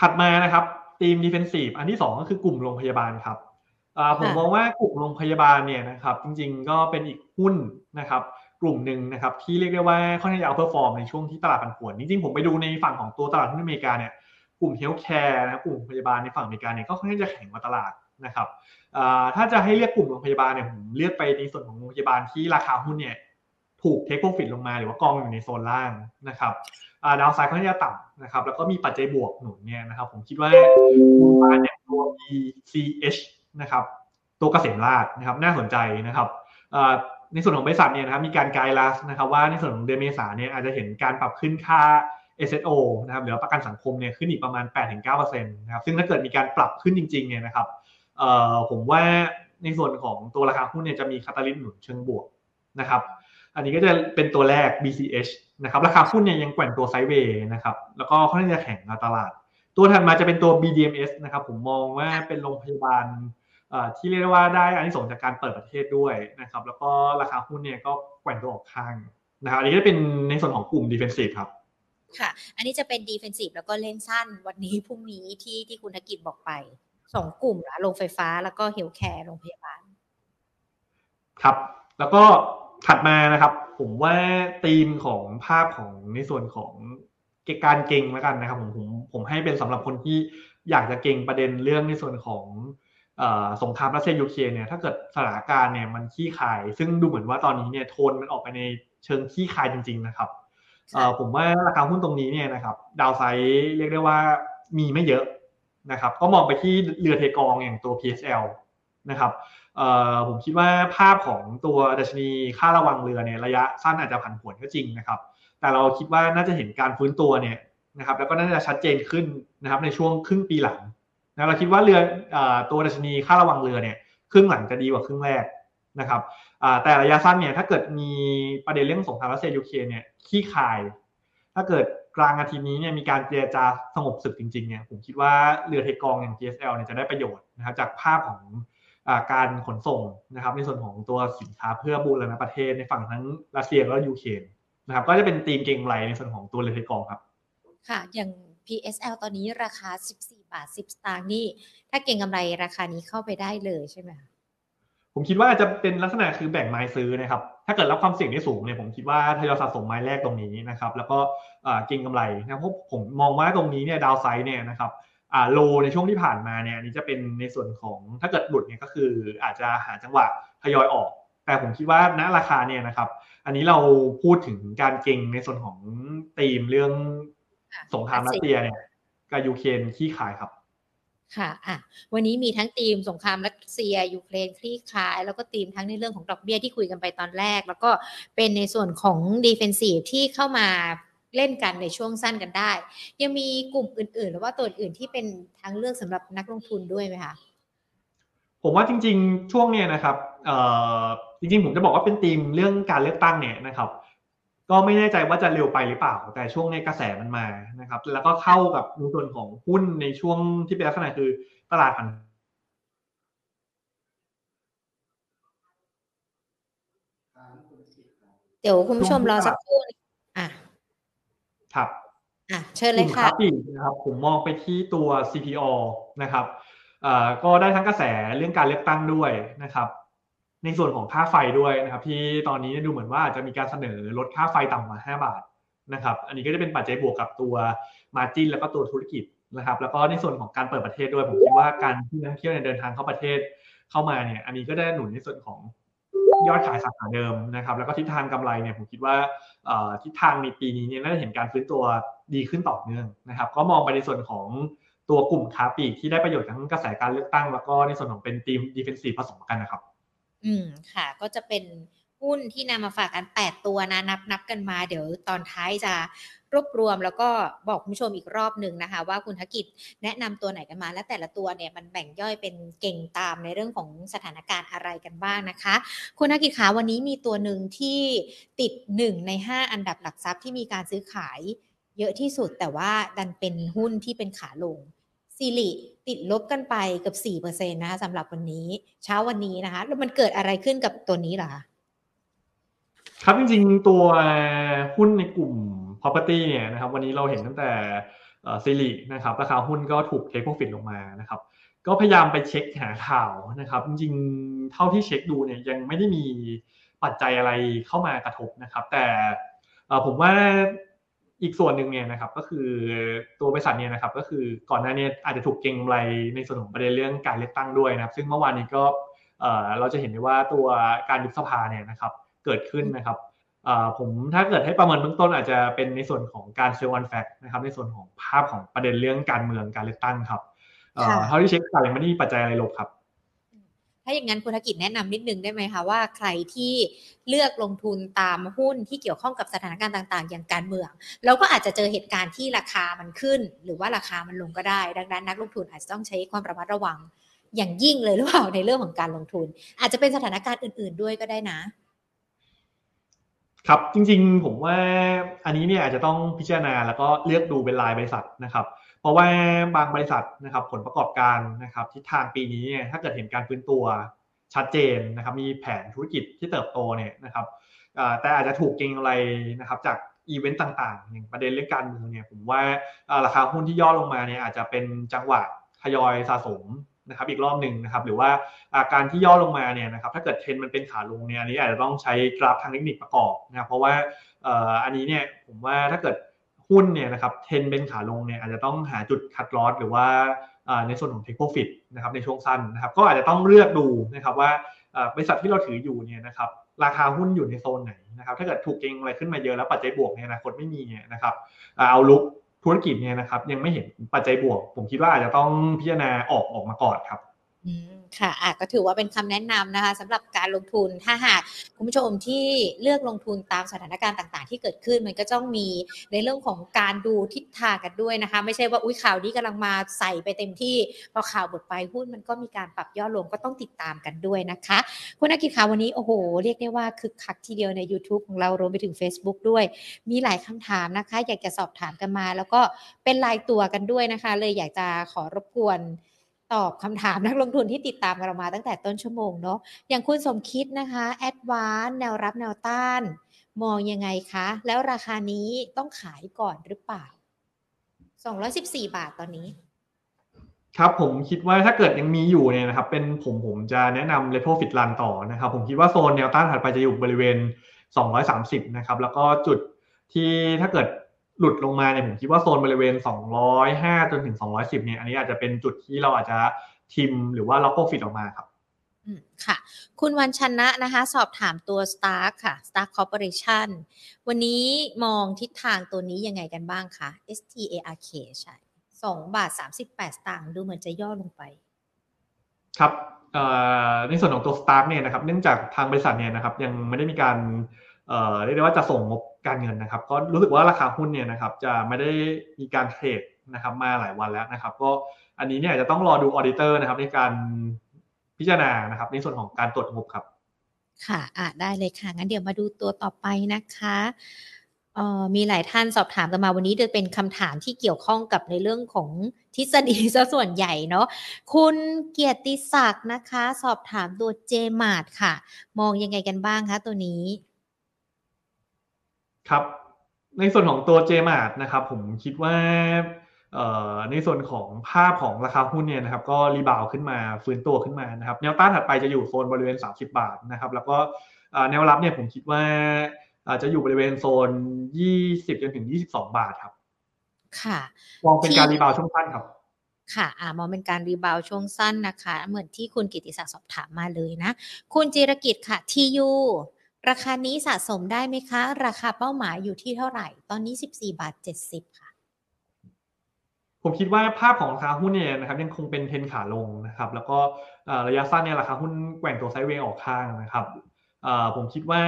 ถัดมานะครับธีม defensive อันที่2ก็คือกลุ่มโรงพยาบาลครับผมมองว่ากลุ่มโรงพยาบาลเนี่ยนะครับ จริงๆก็เป็นอีกหุ้นนะครับ กลุ่มหนึ่งนะครับ ที่เรียกได้ว่าค่อนข้างจะ outperform ในช่วงที่ตลาดผันผวนจริงๆผมไปดูในฝั่งของตัวตลาดหุ้นอเมริกาเนี่ยกลุ่ม healthcare นะครับกลุ่มพยาบาลในฝั่งอเมริกาเนี่ยก็ค่อนข้างจะแข็งกว่าตลาด นะครับถ้าจะให้เรียกกลุ่มโรงพยาบาลเนี่ยผมเลือกไปในส่วนของโรงพยาบาลที่ราคาหุ้นเนี่ยถูก take profit ลงมาหรือว่ากองอยู่ในโซนล่างนะครับ downside ค่อนข้างจะต่ำนะครับแล้วก็มีปัจจัยบวกหนุนเนี่ยนะครับผมคิดว่าโรงพยาบาลเนี่ยตัว BCH นะครับตัวเกษมราชนะครับน่าสนใจนะครับในส่วนของบริษัทเนี่ยนะครับมีการไกด์ลัสนะครับว่าในส่วนของเดือนเมษาเนี่ยอาจจะเห็นการปรับขึ้นค่า SSO นะครับหรือประกันสังคมเนี่ยขึ้นอีกประมาณ 8-9%นะครับซึ่งถ้าเกิดมีการปรับขึ้นจริงๆเนี่ยนะครับ ผมว่าในส่วนของตัวราคาหุ้นเนี่ยจะมีคาตาลิสต์หนุนเชิงบวกนะครับ อันนี้ก็จะเป็นตัวแรก BCH นะครับ ราคาหุ้นเนี่ยยังแกว่งตัวไซด์เวย์นะครับ แล้วก็ค่อนข้างจะแข็งในตลาด ตัวถัดมาจะเป็นตัว BDMs นะครับ ผมมองว่าเป็นโรงพยาบาลที่เรียกว่าได้อันที่ส่งจากการเปิดประเทศด้วยนะครับ แล้วก็ราคาหุ้นเนี่ยก็แกว่งตัวออกข้างนะครับ อันนี้ก็เป็นในส่วนของกลุ่ม defensive ครับค่ะ อันนี้จะเป็น defensive แล้วก็เล่นสั้นวันนี้พรุ่งนี้ที่ที่คุณธกิจบอกไป สองกลุ่มนะโรงไฟฟ้าแล้วก็เฮลท์แคร์โรงพยาบาล ครับ แล้วก็ถัดมานะครับ ผมว่าธีมของภาพของในส่วนของการเก่งแล้วกันนะครับผมผมผมให้เป็นสำหรับคนที่อยากจะเก่งประเด็นเรื่องในส่วนของสงครามรัสเซียยูเครนเนี่ยถ้าเกิดสถานการณ์เนี่ยมันขี้คาย ซึ่งดูเหมือนว่าตอนนี้เนี่ยโทนมันออกไปในเชิงขี้คายจริง ๆ นะครับผมว่าราคาหุ้นตรงนี้เนี่ยนะครับดาวไซด์เรียกได้ว่ามีไม่เยอะ นะครับก็มองไปที่เรือเทกองอย่างตัว PSL นะครับผมคิดว่าภาพของตัวดัชนีค่าระวังเรือเนี่ยระยะสั้นอาจจะผันผวนก็จริงนะครับ แต่เราคิดว่าน่าจะเห็นการฟื้นตัวเนี่ยนะครับแล้วก็น่าจะชัดเจนขึ้นนะครับในช่วงครึ่งปีหลังนะเราคิดว่าเรือตัวดัชนีค่าระวังเรือเนี่ยครึ่งหลังจะดีกว่าครึ่งแรกนะครับแต่ระยะสั้นเนี่ยถ้าเกิดมีประเด็นเรื่องสงครามรัสเซียยูเครนเนี่ยขี้คาย ถ้าเกิด กลางอาทิตย์นี้เนี่ยมีการเจรจาสงบศึกจริงๆเนี่ยผมคิดว่าเรือเทกองอย่าง GSL เนี่ยจะได้ประโยชน์นะครับจากภาพของการขนส่งนะครับในส่วนของตัวสินค้าเพื่อบูรณะประเทศในฝั่งทั้งรัสเซียและยูเครนนะครับก็จะเป็นตีมเก่งไรในส่วนของตัวเรือเทกองครับ ค่ะ อย่าง PSL ตอนนี้ราคา 14 บาท 10 สตางค์นี่ ถ้าเก่งกำไรราคานี้เข้าไปได้เลยใช่ไหมผมคิดว่าจะเป็นลักษณะคือแบ่งไม้ซื้อนะครับ ถ้าเกิดรับความเสี่ยงที่สูงเนี่ยผมคิดว่าทยอยสะสมไม้แรกตรงนี้นะครับ แล้วก็เก่งกำไรนะเพราะผมมองว่าตรงนี้เนี่ยดาวไซด์เนี่ยนะครับอ่าโลในช่วงที่ผ่านมาเนี่ยอันนี้จะเป็นในส่วนของถ้าเกิดหลุดเนี่ยก็คืออาจจะหาจังหวะทยอยออก แต่ผมคิดว่าณราคาเนี่ยนะครับ อันนี้เราพูดถึงการเก็งในส่วนของธีมเรื่องสงครามรัสเซียเนี่ยกับยูเครนคลี่คลายครับ ค่ะอะ วันนี้มีทั้งธีมสงครามรัสเซียยูเครนคลี่คลาย แล้วก็ธีมทั้งในเรื่องของดอกเบี้ยที่คุยกันไปตอนแรก แล้วก็เป็นในส่วนของ defensive ที่เข้ามาเล่นกันในช่วงสั้นกันได้ ยังมีกลุ่มอื่นๆ หรือว่าตัวอื่นที่เป็นทางเลือกสำหรับนักลงทุนด้วยไหมคะผมว่าจริง ๆ ช่วงเนี้ยนะครับจริงๆผมจะบอกว่าเป็นธีมเรื่องการเลือกตั้งเนี่ยนะครับ ก็ไม่แน่ใจว่าจะเร็วไปหรือเปล่า แต่ช่วงนี้กระแสมันมานะครับ แล้วก็เข้ากับในส่วนของหุ้นในช่วงที่เป็นลักษณะคือตลาดผันเดี๋ยวคุณผู้ชมรอสักครู่อะครับอะเชิญเลยค่ะครับปีนะครับผมมองไปที่ตัว CPO นะครับก็ได้ทั้งกระแสเรื่องการเลือกตั้งด้วยนะครับ ในส่วนของค่าไฟด้วยนะครับ ที่ตอนนี้ดูเหมือนว่าจะมีการเสนอลดค่าไฟต่ำกว่า 5 บาทนะครับ อันนี้ก็จะเป็นปัจจัยบวกกับตัวมาจินแล้วก็ตัวธุรกิจนะครับ แล้วก็ในส่วนของการเปิดประเทศด้วย ผมคิดว่าการที่นักท่องเที่ยวเดินทางเข้าประเทศเข้ามาเนี่ย อันนี้ก็ได้หนุนในส่วนของยอดขายสาขาเดิมนะครับ แล้วก็ทิศทางกำไรเนี่ยผมคิดว่าทิศทางในปีนี้เนี่ยน่าจะเห็นการฟื้นตัวดีขึ้นต่อเนื่องนะครับ ก็มองไปในส่วนของตัวกลุ่มค้าปลีกที่ได้ประโยชน์ทั้งกระแสการเลือกตั้ง แล้วก็ในส่วนของเป็นทีมดิเฟนซีฟผสมกันนะครับ อืมค่ะ ก็จะเป็นหุ้นที่นำมาฝากกัน 8 ตัวนะนับนับกันมา เดี๋ยวตอนท้ายจะรวบรวมแล้วก็บอกคุณผู้ชมอีกรอบหนึ่งนะคะ ว่าคุณธกิจแนะนำตัวไหนกันมา และแต่ละตัวเนี่ยมันแบ่งย่อยเป็นเก่งตามในเรื่องของสถานการณ์อะไรกันบ้างนะคะ คุณธกิจขาวันนี้มีตัวหนึ่งที่ติด 1 ใน 5 อันดับหลักทรัพย์ที่มีการซื้อขายเยอะที่สุดแต่ว่าดันเป็นหุ้นที่เป็นขาลง ซีริติดลบกันไปเกือบ4%นะคะสำหรับวันนี้เช้าวันนี้นะคะ แล้วมันเกิดอะไรขึ้นกับตัวนี้ล่ะครับจริงๆ ตัวหุ้นในกลุ่ม property เนี่ยนะครับวันนี้เราเห็นตั้งแต่ซีรีนะครับราคาหุ้นก็ถูกเทคโปรฟิตลงมานะครับก็พยายามไปเช็คหาข่าวนะครับ จริงๆเท่าที่เช็คดูเนี่ยยังไม่ได้มีปัจจัยอะไรเข้ามากระทบนะครับ แต่ผมว่า อีกส่วนหนึ่งเนี่ยนะครับก็คือตัวบริษัทเนี่ยนะครับก็คือก่อนหน้านี้อาจจะถูกเก็งกำไรในส่วนของประเด็นเรื่องการเลือกตั้งด้วยนะครับ ซึ่งเมื่อวานนี้ก็เราจะเห็นได้ว่าตัวการยุบสภาเนี่ยนะครับเกิดขึ้นนะครับผมถ้าเกิดให้ประเมินเบื้องต้นอาจจะเป็นในส่วนของการเซลล์วันแฟกนะครับในส่วนของภาพของประเด็นเรื่องการเมืองการเลือกตั้งครับเท่าที่เช็คต่างไม่ได้มีปัจจัยอะไรลบครับ ถ้าอย่างนั้นคุณธกิจแนะนำนิดนึงได้ไหมคะว่าใครที่เลือกลงทุนตามหุ้นที่เกี่ยวข้องกับสถานการณ์ต่าง ๆ อย่างการเมืองเราก็อาจจะเจอเหตุการณ์ที่ราคามันขึ้น หรือว่าราคามันลงก็ได้ ดังนั้นนักลงทุนอาจจะต้องใช้ความระมัดระวังอย่างยิ่งเลยหรือเปล่าในเรื่องของการลงทุน อาจจะเป็นสถานการณ์อื่น ๆ ด้วยก็ได้นะ ครับจริงๆ ผมว่าอันนี้เนี่ยอาจจะต้องพิจารณาแล้วก็เลือกดูเป็นรายบริษัทนะครับ ราะว่าบางบริษัทนะครับผลประกอบการนะครับทิศทางปีนี้เนี่ยถ้าเกิดเห็นการฟื้นตัวชัดเจนนะครับมีแผนธุรกิจที่เติบโตเนี่ยนะครับแต่อาจจะถูกเก็งอะไรนะครับจากอีเวนต์ต่างๆอย่างประเด็นเรื่องการเมืองเนี่ยผมว่าราคาหุ้นที่ย่อลงมาเนี่ยอาจจะเป็นจังหวะทยอยสะสมนะครับอีกรอบหนึ่งนะครับหรือว่าการที่ย่อลงมาเนี่ยนะครับถ้าเกิดเทรนมันเป็นขาลงเนี่ยอันนี้อาจจะต้องใช้กราฟทางเทคนิคประกอบนะครับเพราะว่าอันนี้เนี่ยผมว่าถ้าเกิด หุ้นเนี่ยนะครับเทรนเป็นขาลงเนี่ยอาจจะต้องหาจุดคัดลอสหรือว่าในส่วนของ take profit นะครับในช่วงสั้นนะครับก็อาจจะต้องเลือกดูนะครับว่าบริษัทที่เราถืออยู่เนี่ยนะครับราคาหุ้นอยู่ในโซนไหนนะครับถ้าเกิดถูกเก็งอะไรขึ้นมาเยอะแล้วปัจจัยบวกเนี่ยนะคตไม่มีเนี่ยนะครับเอาลุกธุรกิจเนี่ยนะครับยังไม่เห็นปัจจัยบวก ผมคิดว่าอาจจะต้องพิจารณาออกออกมาก่อนครับ ค่ะอะก็ถือว่าเป็นคำแนะนำนะคะสำหรับการลงทุนถ้าหากคุณผู้ชมที่เลือกลงทุนตามสถานการณ์ต่างๆ ที่เกิดขึ้น มันก็ต้องมีในเรื่องของการดูทิศทางกันด้วยนะคะ ไม่ใช่ว่าอุ้ยข่าวนี้กำลังมาใส่ไปเต็มที่ พอข่าวหมดไปหุ้นมันก็มีการปรับย่อลงก็ต้องติดตามกันด้วยนะคะ คุณนักกิจข่าววันนี้โอ้โห เรียกได้ว่าคึกคักทีเดียวใน YouTube ของเรารวมไปถึง Facebook ด้วย มีหลายคำถามนะคะ อยากจะสอบถามกันมา แล้วก็เป็นลายตัวกันด้วยนะคะ เลยอยากจะขอรบกวน ตอบคำถามนักลงทุนที่ติดตามเรามาตั้งแต่ต้นชั่วโมงเนาะอย่างคุณสมคิดนะคะแอดวานแนวรับแนวต้าน มองยังไงคะ แล้วราคานี้ต้องขายก่อนหรือเปล่า 214 บาทตอนนี้ ครับผมคิดว่าถ้าเกิดยังมีอยู่เนี่ยนะครับ เป็นผมผมจะแนะนำเลโทฟิตลันต่อนะครับ ผมคิดว่าโซนแนวต้านถัดไปจะอยู่บริเวณ 230 นะครับ แล้วก็จุดที่ถ้าเกิด หลุดลงมาเนี่ยผมคิดว่าโซนบริเวณ 205 จนถึง 210 เนี่ย อันนี้อาจจะเป็นจุดที่เราอาจจะทิมหรือว่าล็อกโปรฟิตออกมาครับค่ะ คุณวันชนะนะคะ สอบถามตัว Stark ค่ะ Stark Corporation วันนี้มองทิศทางตัวนี้ยังไงกันบ้างคะ STARK ใช่สองบาท38สตางค์ดูเหมือนจะย่อลงไป ครับในส่วนของตัว Stark เนี่ยนะครับ เนื่องจากทางบริษัทเนี่ยนะครับ ยังไม่ได้มีการเรียกได้ว่าจะส่งงบ การเงินนะครับ ก็รู้สึกว่าราคาหุ้นเนี่ยนะครับจะไม่ได้มีการเทรดนะครับมาหลายวันแล้วนะครับ ก็อันนี้เนี่ยจะต้องรอดู auditor นะครับในการพิจารณานะครับในส่วนของการตรวจงบครับ ค่ะอะได้เลยค่ะ งั้นเดี๋ยวมาดูตัวต่อไปนะคะออมีหลายท่านสอบถามกันมาวันนี้จะเป็นคำถามที่เกี่ยวข้องกับในเรื่องของทฤษฎีซะส่วนใหญ่เนาะคุณเกียรติศักดิ์นะคะ สอบถามตัว JMart ค่ะ มองยังไงกันบ้างคะตัวนี้ ครับ ในส่วนของตัว JMart นะครับ ผมคิดว่าในส่วนของภาพของราคาหุ้นเนี่ยนะครับ ก็ rebound ขึ้นมาฟื้นตัวขึ้นมานะครับ แนวต้านถัดไปจะอยู่โซนบริเวณ 30 บาทนะครับ แล้วก็แนวรับเนี่ยผมคิดว่าจะอยู่บริเวณโซน 20จนถึง 22 บาทครับ ค่ะมองเป็นการ rebound ช่วงสั้นครับ ค่ะอ่ามองเป็นการ rebound ช่วงสั้นนะคะ เหมือนที่คุณกิติศักดิ์สอบถามมาเลยนะ คุณจิรกิจค่ะทียู ราคานี้สะสมได้ไหมคะ ราคาเป้าหมายอยู่ที่เท่าไหร่ ตอนนี้ 14 บาท 70 ค่ะ ผมคิดว่าภาพของราคาหุ้นเนี่ยนะครับยังคงเป็นเทนขาลงนะครับ แล้วก็ระยะสั้นเนี่ยราคาหุ้นแกว่งตัวไซด์เวย์ออกข้างนะครับผมคิดว่า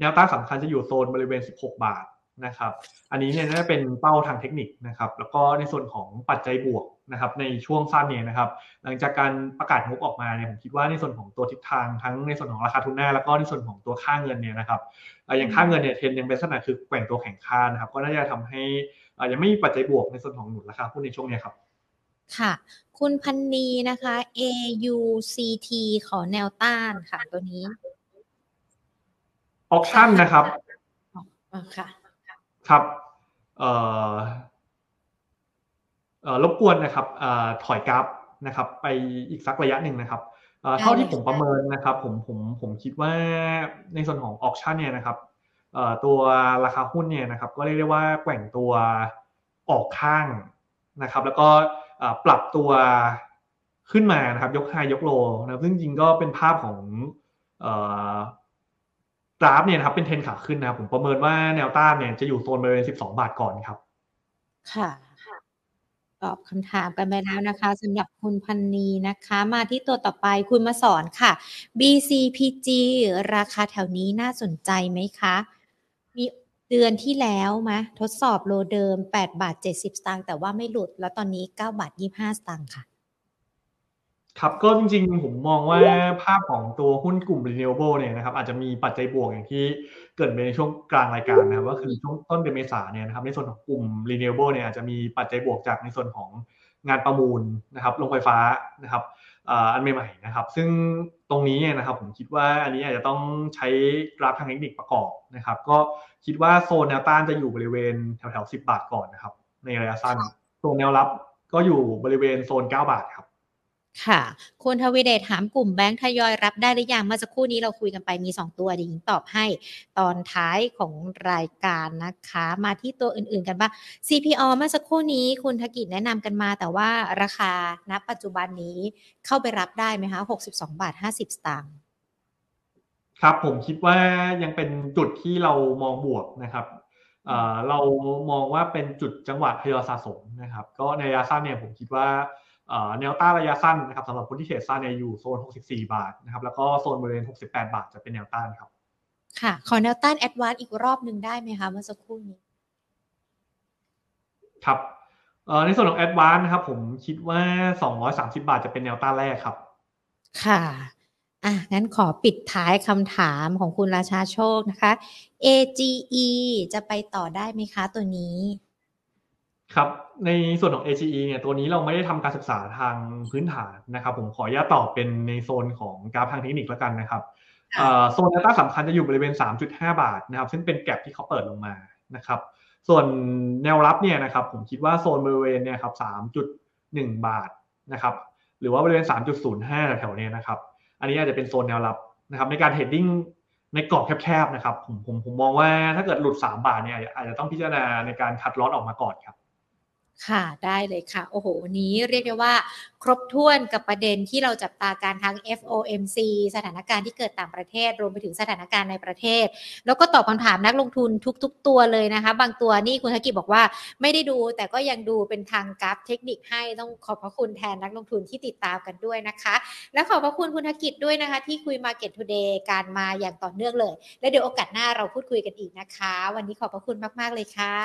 แนวต้านสำคัญจะอยู่โซนบริเวณ 16 บาท นะครับ อันนี้เนี่ยน่าจะเป็นเป้าทางเทคนิคนะครับ แล้วก็ในส่วนของปัจจัยบวกนะครับ ในช่วงสั้นเนี่ยนะครับ หลังจากการประกาศงบออกมาเนี่ยผมคิดว่าในส่วนของตัวทิศทางทั้งในส่วนของราคาทุนหน้า แล้วก็ในส่วนของตัวค่าเงินเนี่ยนะครับอย่างค่าเงินเนี่ยเทรนยังเป็นลักษณะคือแกว่งตัวแข่งค่านะครับ ก็น่าจะทำให้ยังไม่มีปัจจัยบวกในส่วนของหนุนราคาหุ้นในช่วงนี้ครับค่ะ คุณพันนีนะคะ AUCT ขอแนวต้านค่ะตัวนี้ออคชั่นนะครับค่ะ ครับเอ่อเอ่อรบกวนนะครับเอ่อถอยกราฟนะครับ ไปอีกสักระยะหนึ่งนะครับเท่าที่ผมประเมินนะครับ ผมผมผมคิดว่าในส่วนของออคชั่นเนี่ยนะครับตัวราคาหุ้นเนี่ยนะครับ ก็เรียกได้ว่าแกว่งตัวออกข้างนะครับ แล้วก็ปรับตัวขึ้นมานะครับ ยกไฮยกโลนะซึ่งจริงก็เป็นภาพของ กราฟเนี่ยครับเป็นเทนขาขึ้นนะครับผมประเมินว่าแนวต้านเนี่ยจะอยู่โซนบริเวณ12 บาทก่อนครับ ค่ะตอบคำถามกันไปแล้วนะคะสำหรับคุณพันนีนะคะ มาที่ตัวต่อไปคุณมาสอนค่ะ BCPG ราคาแถวนี้น่าสนใจไหมคะ มีเดือนที่แล้วมะทดสอบโลเดิม 8 บาท 70 สตางค์แต่ว่าไม่หลุด แล้วตอนนี้ 9 บาท 25 สตางค์ค่ะ ครับก็จริงๆ ผมมองว่าภาพของตัวหุ้นกลุ่ม renewable เนี่ยนะครับอาจจะมีปัจจัยบวกอย่างที่เกิดไปในช่วงกลางรายการนะครับก็คือช่วงต้นเดือนเมษาเนี่ยนะครับในส่วนของกลุ่ม renewable เนี่ยอาจจะมีปัจจัยบวกจากในส่วนของงานประมูลนะครับโรงไฟฟ้านะครับอันใหม่ๆนะครับ ซึ่งตรงนี้เนี่ยนะครับผมคิดว่าอันนี้อาจจะต้องใช้กราฟทางเทคนิคประกอบนะครับ ก็คิดว่าโซนแนวต้านจะอยู่บริเวณแถวๆ10 บาทก่อนนะครับ ในระยะสั้นโซนแนวรับก็อยู่บริเวณโซน 9 บาทครับ ค่ะ คุณทวีเดชถามกลุ่มแบงค์ทยอยรับได้หรือยังเมื่อสักครู่นี้เราคุยกันไปมี 2 ตัวดิฉันตอบให้ตอนท้ายของรายการนะคะ มาที่ตัวอื่นๆกันบ้าง CPO เมื่อสักครู่นี้คุณธกิจแนะนำกันมา แต่ว่าราคาณปัจจุบันนี้เข้าไปรับได้ไหมคะ62 บาท 50 สตางค์ครับผมคิดว่ายังเป็นจุดที่เรามองบวกนะครับเรามองว่าเป็นจุดจังหวะทยอยสะสมนะครับ ก็ในระยะสั้นเนี่ยผมคิดว่า แนวต้านระยะสั้นนะครับสำหรับคนที่เทรดสั้นเนี่ยอยู่โซน 64 บาทนะครับแล้วก็โซนบริเวณ 68 บาทจะเป็นแนวต้านครับ ค่ะ ขอแนวต้านแอดวานอีกรอบหนึ่งได้ไหมคะเมื่อสักครู่นี้ ครับในส่วนของแอดวานนะครับผมคิดว่า 230 บาทจะเป็นแนวต้านแรกครับ ค่ะอะงั้นขอปิดท้ายคำถามของคุณราชาโชคนะคะ AGE จะไปต่อได้ไหมคะตัวนี้ ครับในส่วนของ AGE เนี่ยตัวนี้เราไม่ได้ทำการศึกษาทางพื้นฐานนะครับ ผมขออนุญาตตอบเป็นในโซนของกราฟทางเทคนิคแล้วกันนะครับโซนแนวต้านสำคัญจะอยู่บริเวณ 3.5 บาทนะครับ ซึ่งเป็นแกลบที่เขาเปิดลงมานะครับ ส่วนแนวรับเนี่ยนะครับ ผมคิดว่าโซนบริเวณเนี่ยครับ 3.1 บาทนะครับ หรือว่าบริเวณ 3.05 แถวๆนี้นะครับ อันนี้อาจจะเป็นโซนแนวรับนะครับ ในการ trading ในกรอบแคบๆนะครับ ผมผมผมมองว่าถ้าเกิดหลุด 3 บาทเนี่ยอาจจะต้องพิจารณาในการ cut loss ออกมาก่อนครับ ค่ะได้เลยค่ะ โอ้โห วันนี้เรียกได้ว่า ครบถ้วนกับประเด็นที่เราจับตาการทั้ง FOMC สถานการณ์ที่เกิดต่างประเทศ รวมไปถึงสถานการณ์ในประเทศ แล้วก็ตอบคำถามนักลงทุนทุก ๆ ตัวเลยนะคะ บางตัวนี่คุณธกิจบอกว่าไม่ได้ดูแต่ก็ยังดูเป็นทางกราฟเทคนิคให้ต้องขอบพระคุณแทนนักลงทุนที่ติดตามกันด้วยนะคะ และขอบพระคุณคุณธกิจด้วยนะคะ ที่คุย Market Today การมาอย่างต่อเนื่องเลย และเดี๋ยวโอกาสหน้าเราพูดคุยกันอีกนะคะ วันนี้ขอบพระคุณมาก ๆเลยค่ะ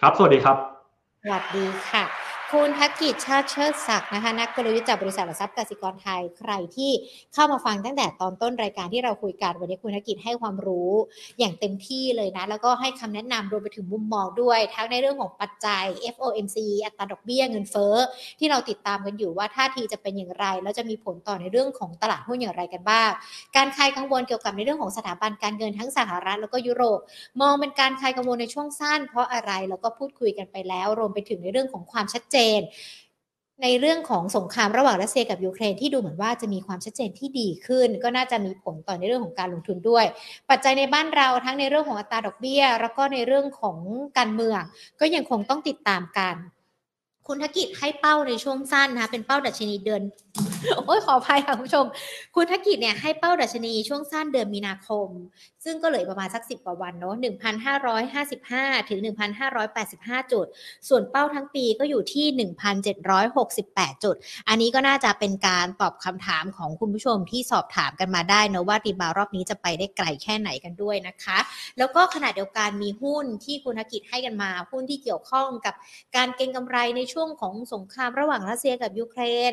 ครับ สวัสดีครับ วัสดีค่ะคุณทักกิจชาติเชิดศักดิ์นะคะนักกลยุทธ์จากบริษัทหลักทรัพย์กสิกรไทยใครที่เข้ามาฟังตั้งแต่ตอนต้นรายการที่เราคุยกันวันนี้คุณทักกิจให้ความรู้อย่างเต็มที่เลยนะ แล้วก็ให้คำแนะนำรวมไปถึงมุมมองด้วย ทั้งในเรื่องของปัจจัย FOMC อัตราดอกเบี้ยเงินเฟ้อที่เราติดตามกันอยู่ว่าท่าทีจะเป็นอย่างไร แล้วจะมีผลต่อในเรื่องของตลาดหุ้นอย่างไรกันบ้างการคลายกังวลเกี่ยวกับในเรื่องของสถาบันการเงินทั้งสหรัฐแล้วก็ยุโรป มองเป็นการคลายกังวลในช่วงสั้น เพราะอะไรแล้วก็พูดคุยกันไปแล้ว รวมไปถึงในเรื่องของความชัดเจน ในเรื่องของสงครามระหว่างรัสเซียกับยูเครนที่ดูเหมือนว่าจะมีความชัดเจนที่ดีขึ้น ก็น่าจะมีผลต่อในเรื่องของการลงทุนด้วย ปัจจัยในบ้านเราทั้งในเรื่องของอัตราดอกเบี้ย แล้วก็ในเรื่องของการเมือง ก็ยังคงต้องติดตามกันคุณธกิจให้เป้าในช่วงสั้นนะคะเป็นเป้าดัชนีเดือนโอ้ยขออภัยค่ะคุณผู้ชม คุณธกิจเนี่ยให้เป้าดัชนีช่วงสั้นเดือนมีนาคม ซึ่งก็เหลือประมาณสักสิบกว่าวันเนาะ1,555 ถึง 1,585 จุด ส่วนเป้าทั้งปีก็อยู่ที่ 1,768 จุด อันนี้ก็น่าจะเป็นการตอบคำถามของคุณผู้ชมที่สอบถามกันมาได้นะว่ารีบาวรอบนี้จะไปได้ไกลแค่ไหนกันด้วยนะคะ แล้วก็ขณะเดียวกันมีหุ้นที่คุณธกิจให้กันมา หุ้นที่เกี่ยวข้องกับการเก็งกำไรในช่วงของสงครามระหว่างรัสเซียกับยูเครน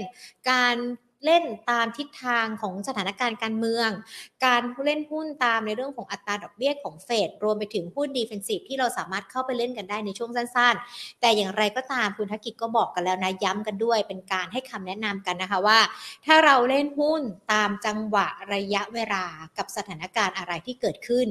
การ เล่นตามทิศทางของสถานการณ์การเมือง การเล่นหุ้นตามในเรื่องของอัตราดอกเบี้ยของเฟดรวมไปถึงหุ้นดีเฟนซีฟที่เราสามารถเข้าไปเล่นกันได้ในช่วงสั้นๆ แต่อย่างไรก็ตามคุณธกิจก็บอกกันแล้วนะย้ำกันด้วย เป็นการให้คำแนะนำกันนะคะว่า ถ้าเราเล่นหุ้นตามจังหวะระยะเวลากับสถานการณ์อะไรที่เกิดขึ้น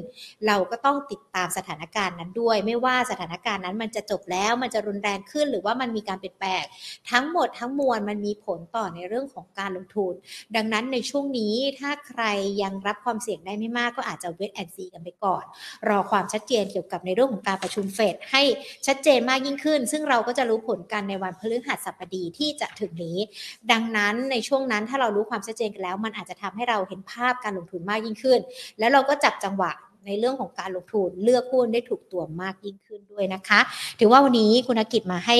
เราก็ต้องติดตามสถานการณ์นั้นด้วย ไม่ว่าสถานการณ์นั้นมันจะจบแล้วมันจะรุนแรงขึ้น หรือว่ามันมีการเปลี่ยนแปลงทั้งหมดทั้งมวลมันมีผลต่อในเรื่องของการลงทุน ดังนั้นในช่วงนี้ถ้าใครยังรับความเสี่ยงได้ไม่มากก็อาจจะเวทแอนซีกันไปก่อน รอความชัดเจนเกี่ยวกับในเรื่องของการประชุมเฟดให้ชัดเจนมากยิ่งขึ้น ซึ่งเราก็จะรู้ผลกันในวันพฤหัสบดีที่จะถึงนี้ ดังนั้นในช่วงนั้นถ้าเรารู้ความชัดเจนกันแล้ว มันอาจจะทำให้เราเห็นภาพการลงทุนมากยิ่งขึ้น แล้วเราก็จับจังหวะในเรื่องของการลงทุนเลือกหุ้นได้ถูกตัวมากยิ่งขึ้นด้วยนะคะ ถือว่าวันนี้คุณกิจมาให้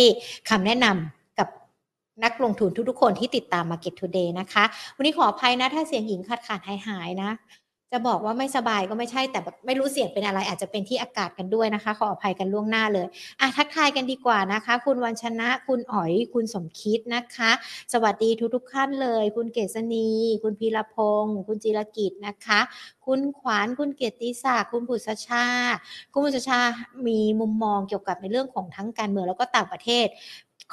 คำแนะนำกับ นักลงทุนทุกๆคนที่ติดตาม Market Today นะคะ วันนี้ขออภัยนะ ถ้าเสียงหญิงขาดขาดหายหายๆนะ จะบอกว่าไม่สบายก็ไม่ใช่แต่แบบไม่รู้เสียงเป็นอะไร อาจจะเป็นที่อากาศกันด้วยนะคะ ขออภัยกันล่วงหน้าเลยอะทักทายกันดีกว่านะคะ คุณวันชนะ คุณอ๋อย คุณสมคิดนะคะ สวัสดีทุกๆท่านเลย คุณเกษณี คุณพีรพงศ์คุณจิรกิจนะคะ คุณขวานคุณเกียรติศักดิ์คุณบุษชา คุณบุษชา มีมุมมองเกี่ยวกับในเรื่องของทั้งการเมืองแล้วก็ต่างประเทศ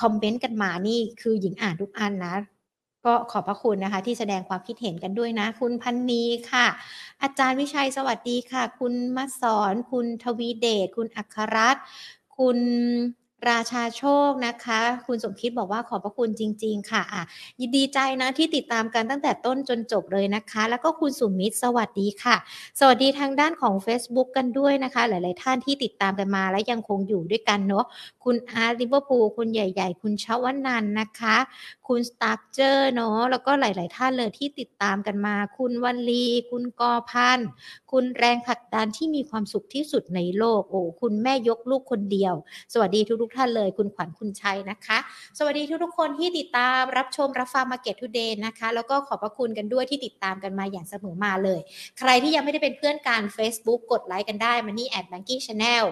คอมเมนต์กันมานี่คือหญิงอ่านทุกอันนะ ก็ขอบพระคุณนะคะ ที่แสดงความคิดเห็นกันด้วยนะ คุณพันนีค่ะ อาจารย์วิชัยสวัสดีค่ะ คุณมาสอน คุณทวีเดช คุณอัครรัตน์คุณ ราชาโชคนะคะ คุณสมคิดบอกว่าขอบพระคุณจริง ๆ ค่ะอะยินดีใจนะที่ติดตามกันตั้งแต่ต้นจนจบเลยนะคะ แล้วก็คุณสุมิตรสวัสดีค่ะ สวัสดีทางด้านของ Facebook กันด้วยนะคะ หลาย ๆ ท่านที่ติดตามกันมาและยังคงอยู่ด้วยกันเนาะคุณอาร์ตลิเวอร์พูลคุณใหญ่ ๆ คุณชวันนันนะคะ คุณสตาร์เจอร์เนาะแล้วก็หลาย ๆ ท่านเลยที่ติดตามกันมา คุณวันลีคุณกอพันคุณแรงผลักดันที่มีความสุขที่สุดในโลกโอ้คุณแม่ยกลูกคนเดียว สวัสดีทุกๆท่านเลยคุณขวัญคุณชัยนะคะ สวัสดีทุกทุกคนที่ติดตามรับชมรับฟัง Market Today นะคะ แล้วก็ขอบพระคุณกันด้วยที่ติดตามกันมาอย่างเสมอมาเลย ใครที่ยังไม่ได้เป็นเพื่อนกัน Facebook กดไลค์กันได้มันนี่ at banking channel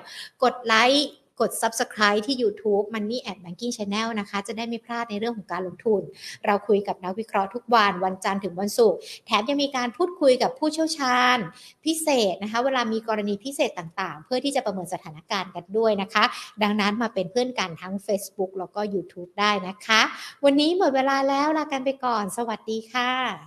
กดไลค์ กด subscribe ที่ YouTube Money at Banking Channel นะคะ จะได้ไม่พลาดในเรื่องของการลงทุน เราคุยกับนักวิเคราะห์ทุกวัน วันจันทร์ถึงวันศุกร์แถมยังมีการพูดคุยกับผู้เชี่ยวชาญ พิเศษนะคะ เวลามีกรณีพิเศษต่างๆ เพื่อที่จะประเมินสถานการณ์กันด้วยนะคะ ดังนั้นมาเป็นเพื่อนกันทั้ง Facebook แล้วก็ YouTube ได้นะคะ วันนี้หมดเวลาแล้วลากันไปก่อน สวัสดีค่ะ